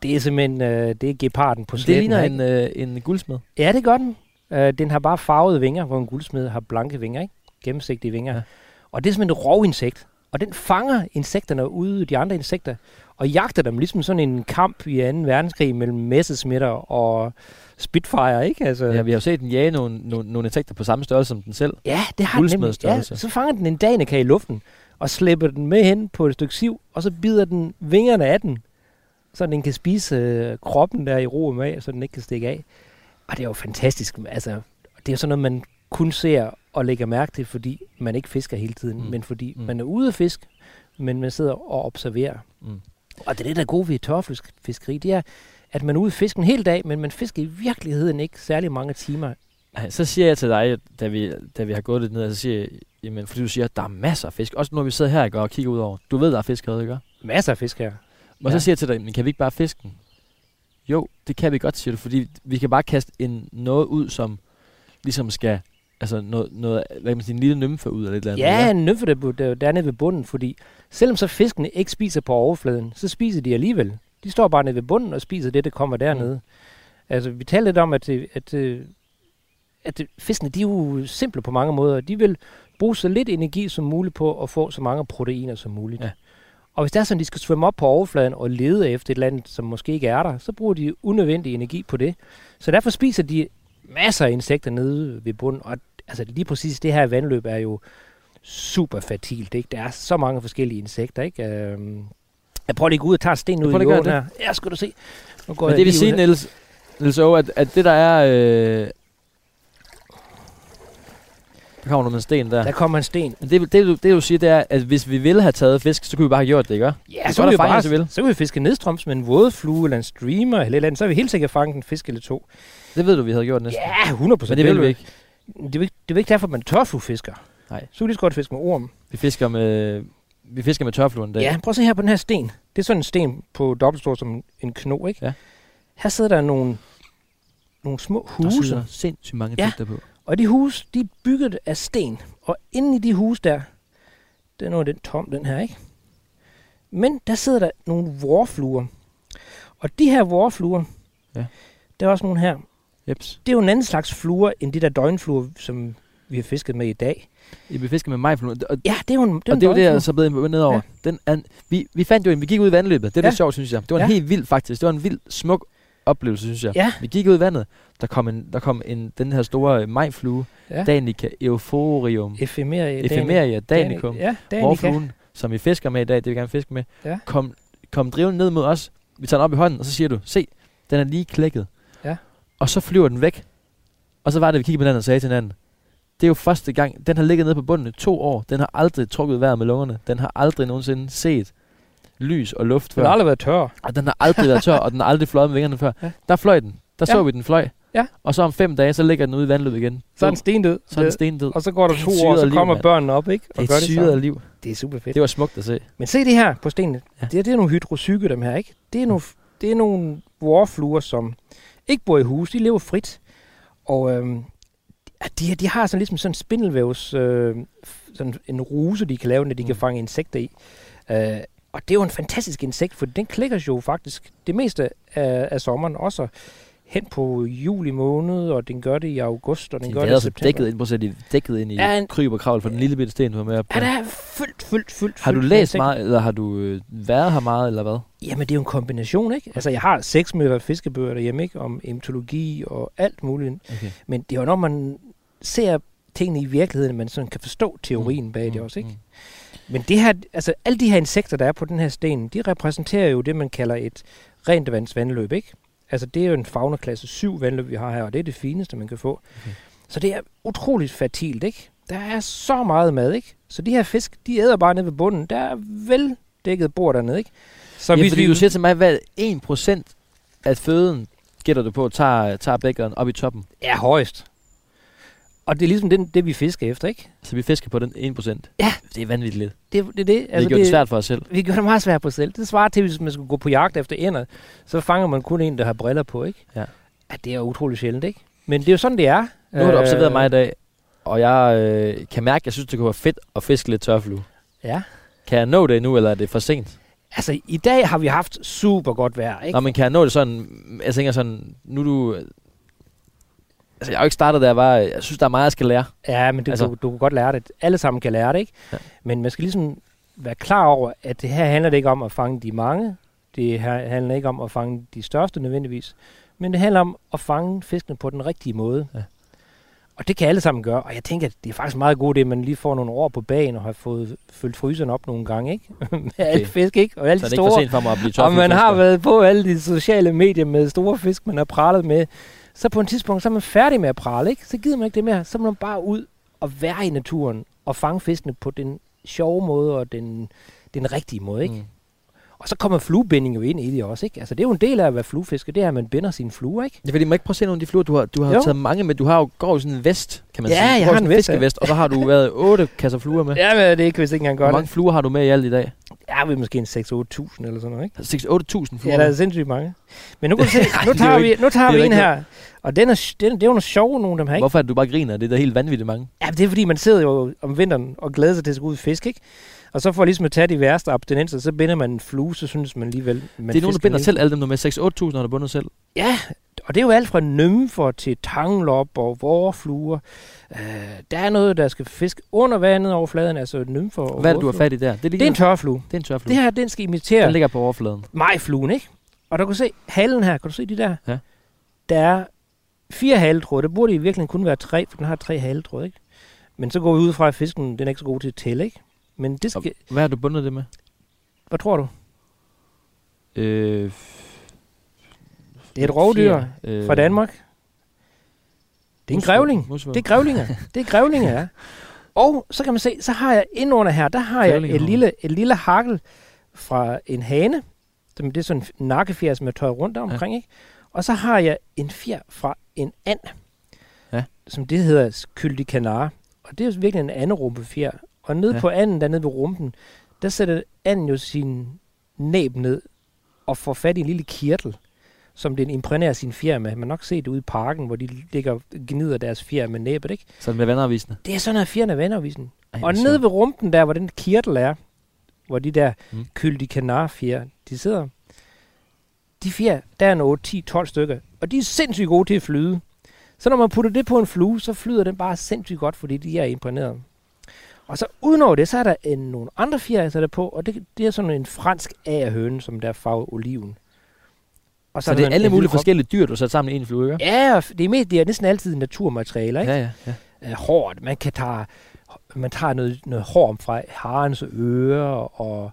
Det er simpelthen... Øh, det er geparden på det sletten. ligner her, en, øh, en guldsmed. Ja, det gør den. Øh, den har bare farvede vinger, hvor en guldsmed har blanke vinger, ikke? Gennemsigtige vinger. Ja. Og det er simpelthen et rovinsekt. Og den fanger insekterne ude, de andre insekter, og jagter dem, ligesom sådan en kamp i 2. verdenskrig mellem messesmitter og Spitfire, ikke? Altså, Ja, vi har jo set den jage nogle, nogle, nogle insekter på samme størrelse som den selv. Ja, det har den nemlig. Ja, så fanger den en danika i luften, og slæber den med hen på et stykke siv, og så bider den vingerne af den, så den kan spise øh, kroppen der i ro og mag, så den ikke kan stikke af. Og det er jo fantastisk. Altså, det er sådan noget, man kun ser og lægger mærke til, fordi man ikke fisker hele tiden, Mm. men fordi Mm. man er ude at fiske, men man sidder og observerer. Mm. Og det er det, der er gode ved tørfiskeri, det er, at man er ude at fiske en hel dag, men man fisker i virkeligheden ikke særlig mange timer. Så siger jeg til dig, da vi, da vi har gået lidt ned, så siger jeg, jamen, fordi du siger, at der er masser af fisk. Også når vi sidder her ikke, og kigger ud over. Du ved, der er fisk herude, ikke? Masser af fisk her. Og så siger jeg til dig, men kan vi ikke bare fiske den? Jo, det kan vi godt, siger du, fordi vi kan bare kaste en, noget ud, som ligesom skal, altså noget, noget hvad kan man sige, en lille nymfe ud eller et eller andet. Ja, en nymfe, der, der, der er nede ved bunden, fordi selvom så fiskene ikke spiser på overfladen, så spiser de alligevel. De står bare nede ved bunden og spiser det, der kommer dernede. Mm. Altså, vi talte lidt om, at, at, at det, fiskene, de er jo simple på mange måder. De vil bruge så lidt energi som muligt på at få så mange proteiner som muligt. Ja. Og hvis det er sådan, at de skal svømme op på overfladen og lede efter et eller andet, som måske ikke er der, så bruger de unødvendig energi på det. Så derfor spiser de masser af insekter nede ved bunden. Og altså lige præcis det her vandløb er jo super fertilt. Ikke? Der er så mange forskellige insekter. Ikke? Øhm, jeg prøver lige at gå ud og tage sten ud i åen her. Ja, skal du se. Nu går Men det vil sige. Niels, Niels Aage, at, at det der er... Øh, der kommer nogle sten der. Der kommer en sten. Men det, det, du, det du siger, det er, at hvis vi ville have taget fisk, så kunne vi bare have gjort det, ikke? Ja, er så godt kan, vi bare, vi vil. så kan vi fiske nedstrøms med en vådflue eller en streamer eller et eller andet. Så har vi helt sikkert fanget en fisk eller to. Det ved du, vi havde gjort næsten. Ja, 100 procent. Men det vil vi ikke. Det er, ikke, det er ikke derfor, man tørfluefisker. Nej. Så er det lige så godt fiske med orm. Vi fisker med, vi fisker med tørfluen der. Ja, prøv at se her på den her sten. Det er sådan en sten på dobbeltstor som en kno, ikke? Ja. Her sidder der nogle, nogle små Der huse. sidder sindssygt mange ja. på. Og de huse, de er bygget af sten. Og inde i de huse der, det er noget den tom, den her, ikke? Men der sidder der nogle vorfluer. Og de her vorfluer, Ja. der er også nogle her. Jeps. Det er jo en anden slags fluer, end de der døgnfluer, som vi har fisket med i dag. I vil fiske med majfluen. Og, Ja, det er jo en, det er og en det var det, jeg så blev nedover. Ja. Ja. Den er, vi, vi fandt jo en, vi gik ud i vandløbet. Det er Ja. lidt sjovt, synes jeg. Det var en Ja. helt vild faktisk. Det var en vild, smuk oplevelse, synes jeg. Ja, Vi gik ud i vandet. Der kom, en, der kom en, den her store øh, majflue. ja. Danica euphorium. Efemeria. Ephemeria danicum. Ja, Danica. Vorfluen, som vi fisker med i dag, det vi gerne fiske med, Ja. kom, kom drivende ned mod os. Vi tager den op i hånden, og så siger du, se, den er lige klækket. Ja. Og så flyver den væk. Og så var det, vi kiggede på hinanden og sagde til hinanden, det er jo første gang, den har ligget nede på bunden i to år. Den har aldrig trukket vejret med lungerne. Den har aldrig nogensinde set lys og luft Den før. har aldrig været tør. Og den har aldrig været tør, og den har aldrig fløjet med vingerne før. Ja. Der fløj den. Der Ja. så vi den fløj. Ja. Og så om fem dage, så ligger den ude i vandløbet igen. Så er den stendød. så er den stendød. Og så går der Det er to et år, så syret liv, kommer mand. børnene op, ikke? Det Og er gør et det syret samme. liv. Det er super fedt. Det var smukt at se. Men se det her på stenene. Ja. Det, er, det er nogle hydrozyge, dem her, ikke? Det er nogle, det er nogle vorfluer, som ikke bor i hus. De lever frit. Og øhm, de, de har sådan ligesom sådan en spindelvævs, øh, sådan en ruse, de kan lave, når de mm. kan fange insekter i. Øh, og det er jo en fantastisk insekt, for den klikker jo faktisk det meste af, af sommeren, også hen på juli måned, og den gør det i august, og den De gør det i altså september. dækket ind, de er dækket ind i Ja, en- kryb og kravl for den lille bitte sten, du har med op på. Ja, der er fyldt, fyldt, fyldt. Har du læst meget, eller har du øh, været her meget, eller hvad? Jamen, det er jo en kombination, ikke? Altså, jeg har seks meter fiskebøger derhjemme, ikke? Om emtologi og alt muligt. Okay. Men det er jo, når man ser tingene i virkeligheden, man sådan kan forstå teorien bag det også, ikke? Men det her, altså alle de her insekter, der er på den her sten, de repræsenterer jo det, man kalder et rent vands vandløb, ikke? Altså det er jo en faunaklasse 7 vandløb, vi har her, og det er det fineste, man kan få. Okay. Så det er utroligt fertilt, ikke? Der er så meget mad, ikke? Så de her fisk, de æder bare ned ved bunden. Der er vel dækket bord dernede, ikke? Så Ja, hvis fordi vi, du siger til mig, hvad 1% af føden gætter du på, tager, tager bækkeren op i toppen. er højst. Og det er ligesom det, det, vi fisker efter, ikke? Så vi fisker på den 1%. Ja. Det er vanvittigt lidt. Det, det, det, Altså, vi gjorde det svært for os selv. Vi gør det meget svært på os selv. Det svarer til, hvis man skulle gå på jagt efter ender, så fanger man kun en, der har briller på, ikke? Ja. ja det er jo utroligt sjældent, ikke? Men det er jo sådan, det er. Nu har du observeret Øh, mig i dag, og jeg øh, kan mærke, at jeg synes, det kunne være fedt at fiske lidt tørflue. Ja. Kan jeg nå det nu, eller er det for sent? Altså, i dag har vi haft super godt vejr, ikke? Nå, men kan jeg nå det sådan, jeg tænker sådan, nu du... Altså, jeg har jo ikke startet, da jeg var... Jeg synes, der er meget, jeg skal lære. Ja, men det, Altså- du, du kan godt lære det. Alle sammen kan lære det, ikke? Ja. Men man skal ligesom være klar over, at det her handler det ikke om at fange de mange. Det her handler ikke om at fange de største nødvendigvis. Men det handler om at fange fiskene på den rigtige måde. Ja. Og det kan alle sammen gøre. Og jeg tænker, at det er faktisk meget godt, at man lige får nogle år på bagen og har fået fyldt fryseren op nogle gange, ikke? Med alle fisk, ikke? Og alle Så er de det ikke for store. sent for mig at blive Og man har været på alle de sociale medier med store fisk, man har pralet med. Så på et tidspunkt, så er man færdig med at prale, ikke? Så gider man ikke det mere. Så må man bare ud og være i naturen og fange fiskene på den sjove måde og den, den rigtige måde, ikke? Mm. Og så kommer fluebinding jo ind i det også, ikke? Altså det er jo en del af at være fluefisker, det er, at man binder sine fluer, ikke? Det er fordi, man ikke prøve at se nogle af de fluer, du har, du har Jo. taget mange med. Du har jo går i sådan en vest, kan man Ja, sige. Du jeg har en vest, ja. fiskevest, og så har du været otte kasser fluer med. Ja, men det er ikke, hvis ikke engang Hvor godt. mange fluer har du med i alt i dag? Ja, vi er måske en 6-8.000 eller sådan noget, ikke? 6-8.000 fluer? Ja, der er sindssygt mange. Men nu kan du se, Ej, nu er tager vi, nu tager er vi en ikke her. Og den er, den, det er jo nogle sjove nogle, dem her, ikke? Hvorfor er du bare griner? Det er da helt vanvittigt mange. Ja, det er fordi, man sidder jo om vinteren og glæder sig til at skulle ud og fiske, ikke? Og så for ligesom at tage de værste abstinenser, så binder man en flue, så synes man alligevel... Man det er nogen, der binder selv alle dem, du er med. 6-8.000 har du bundet selv. Ja, og det er jo alt fra nymfer til tanglop og vorfluer. Uh, der er noget, der skal fiske under vandet over fladen, altså nymfer og Hvad er du har fat i der? Det, Det er en tørflue. det er en tørflue. Det her, den skal imitere Den ligger på overfladen. majfluen, ikke? Og du kan se halen her. Kan du se de der? Ja. Der er fire haletråde. Der burde i virkeligheden kun være tre, for den har tre haletråde, ikke? Men så går vi ud fra, at fisken den er ikke så god til at tælle, ikke? Men det Og skal... Hvad har du bundet det med? Hvad tror du? Øh, Det er et rovdyr øh, fra Danmark. Det er en grævling. Musvåg. Det er grævlinger. Det er grævlinger, ja. Og så kan man se, så har jeg indunder her, der har jeg et lille, et lille hakkel fra en hane. Som Det er sådan en nakkefjer, som jeg tøjer rundt omkring, ikke? Og så har jeg en fjer fra en and. Ja. Som det hedder kyldig kanar. Og det er jo virkelig en anderumpefjer. Og nede Ja. ja. på anden, der nede ved rumpen, der sætter anden jo sin næb ned og får fat i en lille kirtel, som den imprægnerer sin fjer med. Man har nok set det ude i parken, hvor de ligger gnider deres fjer med næbet, ikke? Så den bliver vandafvisende. Det er sådan, at fjerne vandervisen. Ej, Og nede ved rumpen der, hvor den kirtel er, hvor de der Mm. kyldige kanarfjer, de sidder, de fjer, der er en 8, 10, 12 stykker, og de er sindssygt gode til at flyde. Så når man putter det på en flue, så flyder den bare sindssygt godt, fordi de er imponeret. Og så udenover det, så er der en, nogle andre fjer, jeg sætter på, og det, det er sådan en fransk agerhøne, som der er farve oliven. Og Så er det er alle mulige forskellige dyr, du sat sammen i en flue, ikke? Ja, det er, mest, det er næsten altid naturmaterialer, ikke? Ja, ja, ja. øh, hårdt. Man kan tage, man tager noget, noget hår fra harens ører og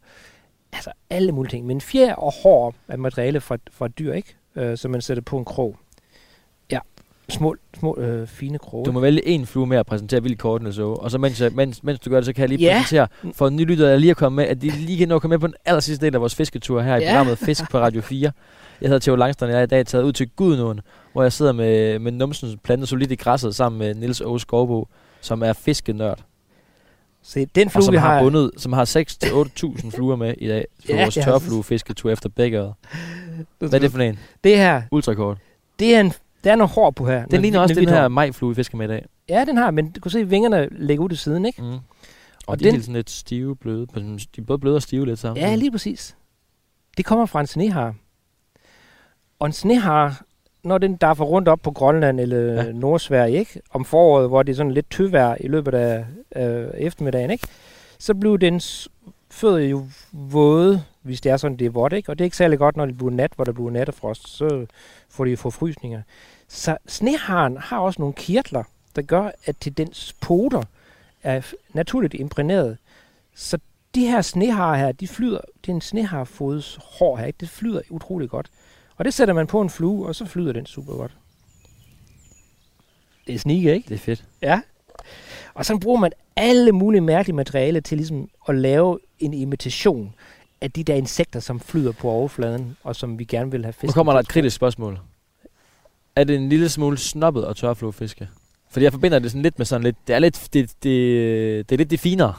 altså alle mulige ting. Men fjer og hår er materiale fra, fra dyr, ikke? Øh, som man sætter på en krog. Små, små øh, fine kroge. Du må vælge en flue med at præsentere vildt så. Og så mens, jeg, mens, mens du gør det, så kan jeg lige Ja. præsentere for en ny lytter, der lige er kommet med, at de lige kan nå at komme med på den aller sidste del af vores fisketur her i Ja. programmet Fisk på Radio 4. Jeg hedder Theo Langstrøm, og jeg er i dag taget ud til Gudnåen, hvor jeg sidder med, med numsen plantet solidt i græsset sammen med Nils Aage Skovbo, som er fiskenørd, Se, den og flue, som vi har, har... bundet, som har 6-8.000 fluer med i dag på Ja, vores tørfluefisketur efter bækkeret. Hvad er det for en? Det her, Ultrakort. det er en, der er noget hår på her. Den ligner også den her majflue, vi fisker med i dag. Ja, den har, men du kan se, vingerne ligger ud til siden, ikke? Mm. Og, Og de er den- helt sådan lidt stive, bløde. De er både bløde og stive lidt sammen. Ja, lige præcis. Det kommer fra en snehar. Og en snehar når den daffer rundt op på Grønland eller Ja. Nordsverige, ikke? Om foråret, hvor det er sådan lidt tøvejr i løbet af øh, eftermiddagen, ikke? Så bliver dens fødder jo våde, hvis det er sådan, det er vådt, ikke? Og det er ikke særlig godt, når det bliver nat, hvor der bliver nattefrost, så får de forfrysninger. Så sneharen har også nogle kirtler, der gør, at til dens poter er naturligt imprægneret. Så de her sneharer her, de flyder, det er en sneharfods hår her, ikke? det flyder utrolig godt. Og det sætter man på en flue, og så flyder den super godt. Det er sneak, ikke? Det er fedt. Ja. Og så bruger man alle mulige mærkelige materialer til ligesom at lave en imitation af de der insekter, som flyder på overfladen, og som vi gerne vil have fisk. Nu kommer der et kritisk spørgsmål. Er det en lille smule snobbet at tørflugfiske? Fordi jeg forbinder det sådan lidt med sådan lidt... Det er lidt det, det, det er lidt det finere.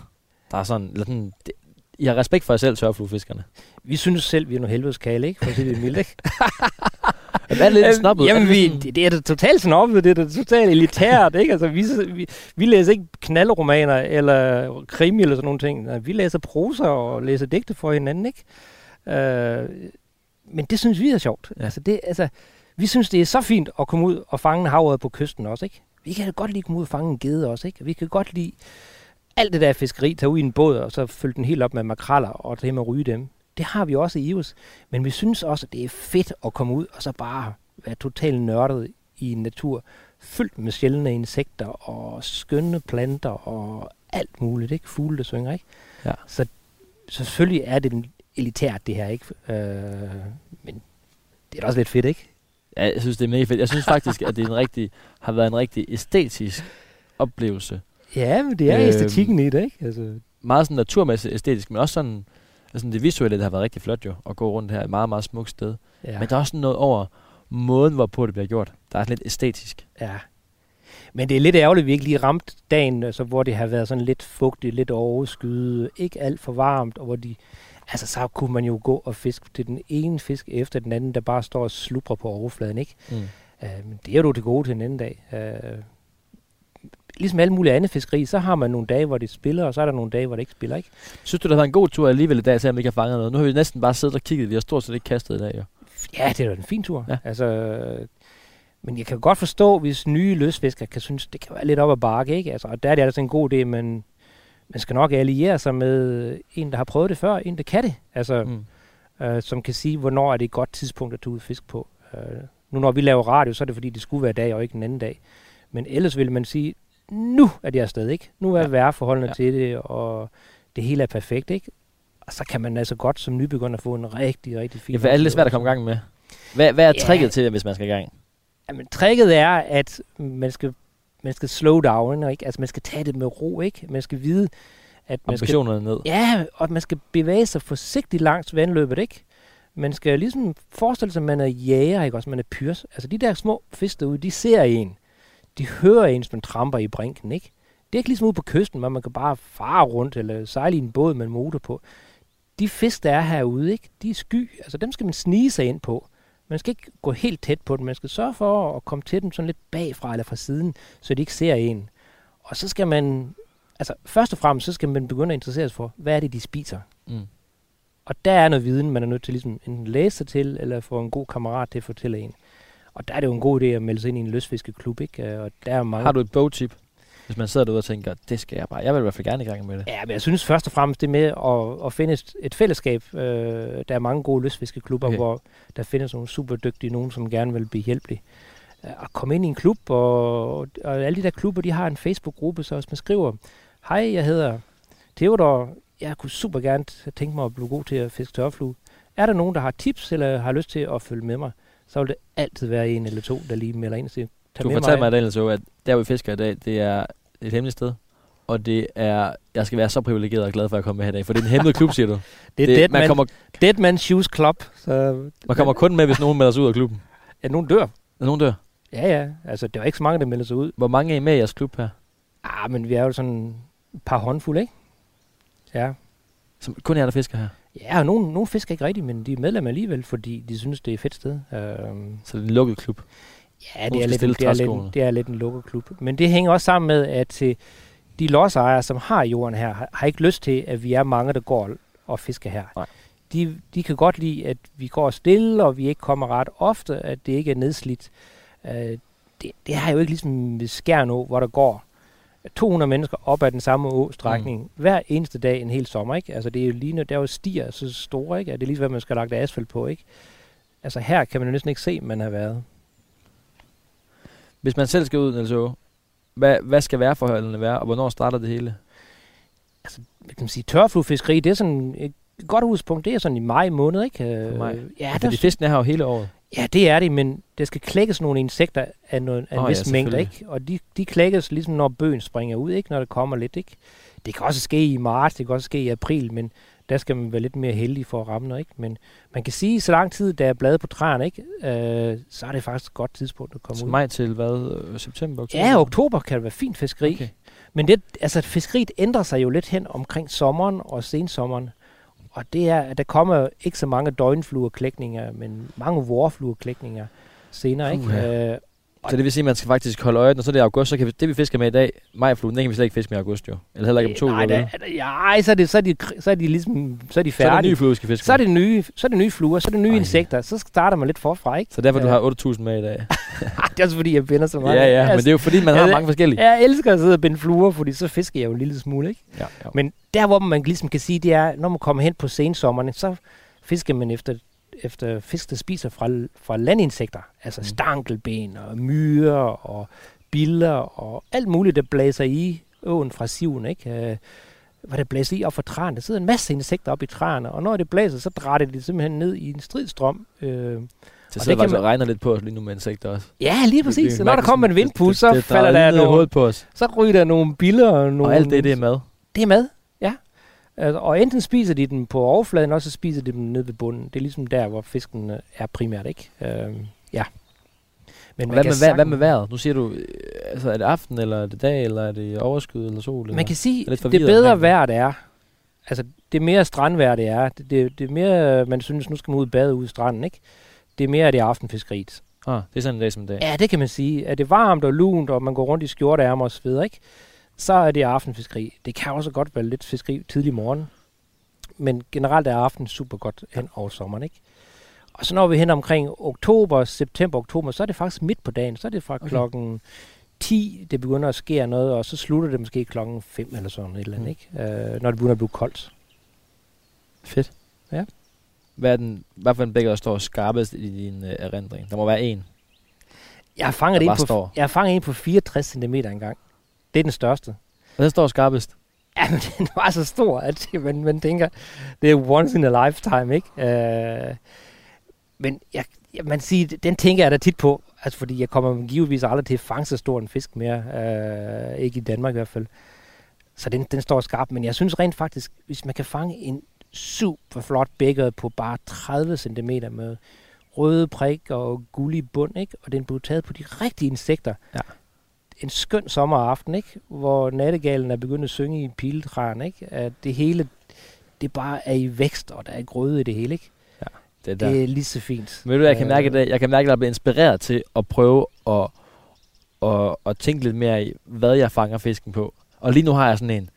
Der er sådan... Eller sådan det, I har respekt for jer selv, tørflugfiskerne. Vi synes selv, vi er nogle helvedeskale, ikke? For at sige det mildt, ikke? Er det lidt snobbet? Jamen, er det vi, det, det er da totalt snobbet, det er da totalt elitært, ikke? Altså, vi, vi, vi læser ikke knaldromaner eller krimi eller sådan nogle ting. Nej, Vi læser prosa og læser digte for hinanden, ikke? Øh, men det synes vi er sjovt. Ja. Altså, det, altså, vi synes, det er så fint at komme ud og fange havørred på kysten også, ikke? Vi kan godt lide at komme ud og fange en gede også, ikke? Vi kan godt lide alt det der fiskeri, tage ud i en båd og så fylde den helt op med makraller og det med at ryge dem. Det har vi også i IVS. Men vi synes også, at det er fedt at komme ud og så bare være totalt nørdet i en natur, fyldt med sjældne insekter og skønne planter og alt muligt, ikke? Fugle, der synger, ikke? Ja. Så selvfølgelig er det elitært, det her, ikke? Øh, men det er da også lidt fedt, ikke? Ja, jeg synes, det er mega fedt. Jeg synes faktisk, at det er en rigtig, har været en rigtig æstetisk oplevelse. Ja, men det er øhm, æstetikken i det, ikke? Altså, Meget sådan naturmæssigt æstetisk, men også sådan, altså det visuelle, det har været rigtig flot jo, at gå rundt her et meget, meget smukt sted. ja. Men der er også noget over måden, hvorpå det bliver gjort. Der er lidt æstetisk. Ja. Men det er lidt ærgerligt, at vi ikke lige ramte dagen, altså, hvor det har været sådan lidt fugtigt, lidt overskyet, ikke alt for varmt, og hvor de... Altså, så kunne man jo gå og fiske til den ene fisk efter den anden, der bare står og slubrer på overfladen, ikke? Mm. Uh, men det er du til gode til en anden dag. Uh, ligesom alle mulige andre fiskeri, så har man nogle dage, hvor det spiller, og så er der nogle dage, hvor det ikke spiller, ikke? Synes du, det har været en god tur alligevel i dag, selvom vi ikke har fanget noget? Nu har vi næsten bare siddet og kigget. Vi har stort set ikke kastet i dag, jo. Ja, det er da en fin tur. Ja. Altså, men jeg kan godt forstå, hvis nye løsfiskere kan synes, det kan være lidt op ad bakke, ikke? Altså, og der er det altså en god idé, men man skal nok alliere sig med en, der har prøvet det før, en, der kan det. Altså, Mm. øh, som kan sige, hvornår er det et godt tidspunkt at tage ud og fiske på. Øh, nu når vi laver radio, så er det fordi, det skulle være dag og ikke en anden dag. Men ellers vil man sige, nu er det afsted, ikke? Nu er Ja. vejrforholdene Ja. til det, og det hele er perfekt, ikke? Og så kan man altså godt som nybegynder få en rigtig, rigtig fin Ja, for er det lidt svært at komme i gang med? Hvad, hvad er Ja. tricket til, hvis man skal i gang? Jamen, tricket er, at man skal, man skal slow down, ikke? Altså, man skal tage det med ro, ikke? Man skal vide, at man skal, Ambitionerne ned. ja, og man skal bevæge sig forsigtigt langs vandløbet, ikke? Man skal ligesom forestille sig, at man er jæger, ikke også? Man er pyrs. Altså, de der små fisk derude, de ser en. De hører en, som tramper i brinken, ikke? Det er ikke ligesom ude på kysten, hvor man kan bare fare rundt eller sejle i en båd med en motor på. De fisk, der er herude, ikke? De er sky. Altså, dem skal man snige sig ind på. Man skal ikke gå helt tæt på dem. Man skal sørge for at komme til dem sådan lidt bagfra eller fra siden, så de ikke ser en. Og så skal man, altså først og fremmest, så skal man begynde at interessere sig for, hvad er det, de spiser. Mm. Og der er noget viden, man er nødt til ligesom enten læse sig til, eller få en god kammerat til at fortælle en. Og der er det jo en god idé at melde sig ind i en løsfiskeklub, ikke? Øh, Og der er mange... Har du et bogtip? Hvis man sidder derude og tænker, det skal jeg bare. Jeg vil i hvert fald gerne i gang med det. Ja, men jeg synes først og fremmest det med at, at finde et, et fællesskab. Øh, der er mange gode lystfiskeklubber, Okay. hvor der findes nogle super dygtige, nogen som gerne vil blive hjælpelige. Øh, At komme ind i en klub, og, og alle de der klubber, de har en Facebook-gruppe, så hvis man skriver, hej, jeg hedder Theodor, jeg kunne super gerne tænke mig at blive god til at fiske tørflue. Er der nogen, der har tips, eller har lyst til at følge med mig, så vil det altid være en eller to, der lige melder ind og siger, tag Du fortalte mig, Daniel, så, at der, vi fisker i dag, det er et hemmeligt sted. Og det er, jeg skal være så privilegeret og glad for at komme med her i dag, for det er en hemmelig klub, siger du. Det er det, Dead, man, man, kommer, Dead Man Shoes Club. Så, man kommer kun med, hvis nogen melder sig ud af klubben. Ja, nogen dør. Er nogen dør? Ja, ja. Altså, det var ikke så mange, der meldte sig ud. Hvor mange er I med i jeres klub her? Ah, men vi er jo sådan et par håndfulde, ikke? Ja. Som kun er der fisker her. Ja, og nogle, nogle fisker ikke rigtigt, men de er medlemmer alligevel, fordi de synes, det er et fedt sted. Øhm, Så det er en lukket klub. ja, det er, lidt, det, er lidt, det er lidt en lukket klub. Men det hænger også sammen med, at til de lodsejere, som har jorden her, har, har ikke lyst til, at vi er mange, der går og fisker her. Nej. de, de kan godt lide, at vi går stille, og vi ikke kommer ret ofte, at det ikke er nedslidt. Øh, det, det er jo ikke ligesom ved Skjernå, hvor der går 200 mennesker op ad den samme åstrækning mm. hver eneste dag en hel sommer, ikke? Altså det er jo lige der er jo stier så store, ikke? At det er lige hvad man skal have lagt asfalt på, ikke? Altså her kan man jo næsten ikke se, man har været. Hvis man selv skal ud, altså, hvad, hvad skal værforholdene være, og hvornår starter det hele? Altså, kan man sige, tørfluefiskeri, det er sådan et godt udgangspunkt, det er sådan i maj måned, ikke? For maj. Ja, Fordi fisken er her jo hele året. Ja, det er det, men der skal klækkes nogle insekter af, noget, af en oh, ja, vis mængde, selvfølgelig. ikke? Og de, de klækkes ligesom, når bøgen springer ud, ikke? Når det kommer lidt, ikke? Det kan også ske i marts, det kan også ske i april, men der skal man være lidt mere heldig for at ramme noget, ikke? Men man kan sige, så lang tid der er blade på træerne, ikke? Øh, så er det faktisk et godt tidspunkt at komme Så ud. maj til hvad? Øh, September? Oktober? Ja, oktober kan det være fint fiskeri. Okay. Men det, altså, fiskeriet ændrer sig jo lidt hen omkring sommeren og sensommeren. Og det er, at der kommer ikke så mange døgnflueklækninger, men mange vorflueklækninger senere. Ikke? Øh, Så det vil sige, at man skal faktisk holde øje, når så er det august, så kan vi, det vi fisker med i dag, majfluen, den kan vi slet ikke fiske med i august jo. Eller heller ikke om to nej, uger. der, ja, så er, det, så, er de, så er de ligesom, så er de Så er det færdige. nye flue, vi skal fiske Så er med. det nye, så er det nye fluer, så er det nye Ej. insekter. Så starter man lidt forfra, ikke? Så derfor du Ja. har 8.000 med i dag. det er også fordi, jeg binder så meget. Ja, ja, men Altså, det er jo fordi, man har mange forskellige. Jeg elsker at sidde og binde fluer, fordi så fisker jeg jo en lille smule, ikke? Ja, ja. Men der, hvor man ligesom kan sige, det er, når man kommer hen på sensommeren, så fisker man efter, efter fisk, der spiser fra, fra landinsekter. Altså Mm. stankelben og myrer og biller og alt muligt, der blæser i åen fra siven, ikke? Øh, hvad der blæser i op fra træerne. Der sidder en masse insekter op i træerne, og når det blæser, så det det simpelthen ned i en stridstrøm. Øh, Så Og sidder det faktisk kan og regner lidt på os lige nu med insekter også. ja, lige præcis. Så når der kommer en vindpus, det- så det- det falder der nogle, på os. så ryger der nogle biller og nogle... Og alt det, det er mad. Det er mad, Og enten spiser de den på overfladen, og så spiser de dem nede ved bunden. Det er ligesom der, hvor fisken øh, er primært, ikke? Øhm, ja. Men Hvad med, hvad sagtens- med vejret? Nu siger du, øh, altså er det aften, eller er det dag, eller er det overskud, eller sol? Man eller? kan sige, det forvirret bedre det. vejr det er. Altså, det mere strandvejr det er. Det, det, det er mere, man synes, nu skal man ud og bade ude i stranden, ikke? Det er mere det er aftenfiskeriet. Ah, det er sådan en dag som i dag. Ja, det kan man sige. Er det varmt og lunt, og man går rundt i skjorteærmer og så videre, ikke? Så er det aftenfiskeri. Det kan også godt være lidt fiskeri tidlig morgen. Men generelt er aften super godt hen over sommeren, ikke? Og så når vi hen omkring oktober, september, oktober, så er det faktisk midt på dagen. Så er det fra Okay. klokken 10, det begynder at ske noget, og så slutter det måske klokken 5 eller sådan et eller andet, Mm. ikke? Øh, når det begynder at blive koldt. Fedt. Ja. Hvad, er den, hvad for en bækker, der står skarpest i din øh, erindring? Der må være en. Jeg har fanget, en på, står. jeg har fanget en på 64 cm engang. Det er den største. Og den står skarpest. Ja, men den var så stor, at man, man tænker, det er once in a lifetime, ikke? Øh, men jeg, man siger, den tænker jeg da tit på, altså fordi jeg kommer givetvis aldrig til at fange så stor en fisk mere, øh, ikke i Danmark i hvert fald. Så den, den står skarp, men jeg synes rent faktisk, hvis man kan fange en super flot bækker på bare 30 cm med røde prik og gullig bund, ikke? og den blev taget på de rigtige insekter. Ja. En skøn sommeraften, ikke? hvor nattegalen er begyndt at synge i piletræerne, ikke? at det hele det bare er i vækst, og der er grøde i det hele. Ikke? Det er der. Det er lige så fint. Men ved du, jeg kan mærke, Øh, at jeg kan mærke, at jeg bliver inspireret til at prøve at, at, at tænke lidt mere i, hvad jeg fanger fisken på. Og lige nu har jeg sådan en,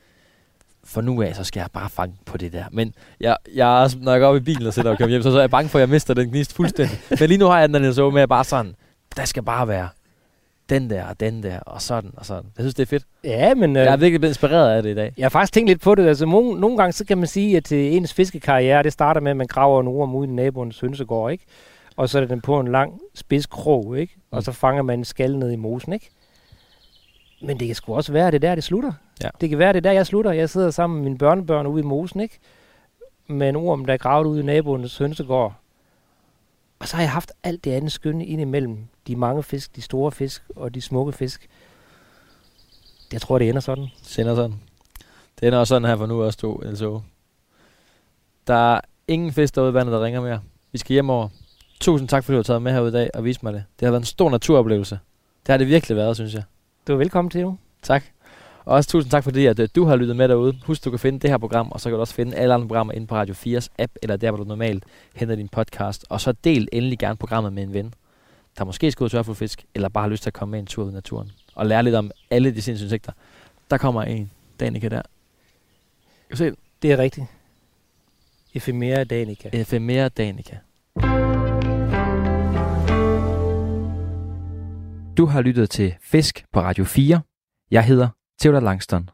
for nu af, så skal jeg bare fange på det der. Men jeg, jeg når jeg går op i bilen og sætter og kommer hjem, så, så er jeg bange for, at jeg mister den gnist fuldstændig. Men lige nu har jeg den der så med, at bare sådan, der skal bare være den der og den der, og sådan og sådan. Jeg synes, det er fedt. Ja, men... Øh, Jeg er virkelig blevet inspireret af det i dag. Jeg har faktisk tænkt lidt på det. Altså, nogle, nogle gange så kan man sige, at øh, ens fiskekarriere, det starter med, at man graver en orm ud i naboens hønsegård, ikke? Og så er den på en lang spids krog, ikke? Og Mm. så fanger man en skal ned i mosen, ikke? Men det kan sgu også være, at det er der, det slutter. Ja. Det kan være, at det er der, jeg slutter. Jeg sidder sammen med mine børnebørn ude i mosen, ikke? Med en orm, der er gravet ud i naboens hønsegård. Og så har jeg haft alt det andet skønne ind imellem de mange fisk, de store fisk og de smukke fisk. Jeg tror, det ender sådan. Sender sådan. Det ender også sådan her for nu også to, så. Der er ingen fisk derude i vandet, der ringer mere. Vi skal hjem over. Tusind tak, fordi du har taget med herude i dag og vist mig det. Det har været en stor naturoplevelse. Det har det virkelig været, synes jeg. Du er velkommen til, jo. Tak. Og også tusind tak, fordi at, øh, du har lyttet med derude. Husk, du kan finde det her program, og så kan du også finde alle andre programmer inde på Radio 4's app, eller der, hvor du normalt henter din podcast. Og så del endelig gerne programmet med en ven, der måske skal ud og tørre for fisk, eller bare har lyst til at komme med en tur ud i naturen, og lære lidt om alle de sindssyge insekter, der kommer en Danica der. Kan se Det er rigtigt. Ephemera Danica. Ephemera Danica. Du har lyttet til Fisk på Radio 4. Jeg hedder Theodor Langston.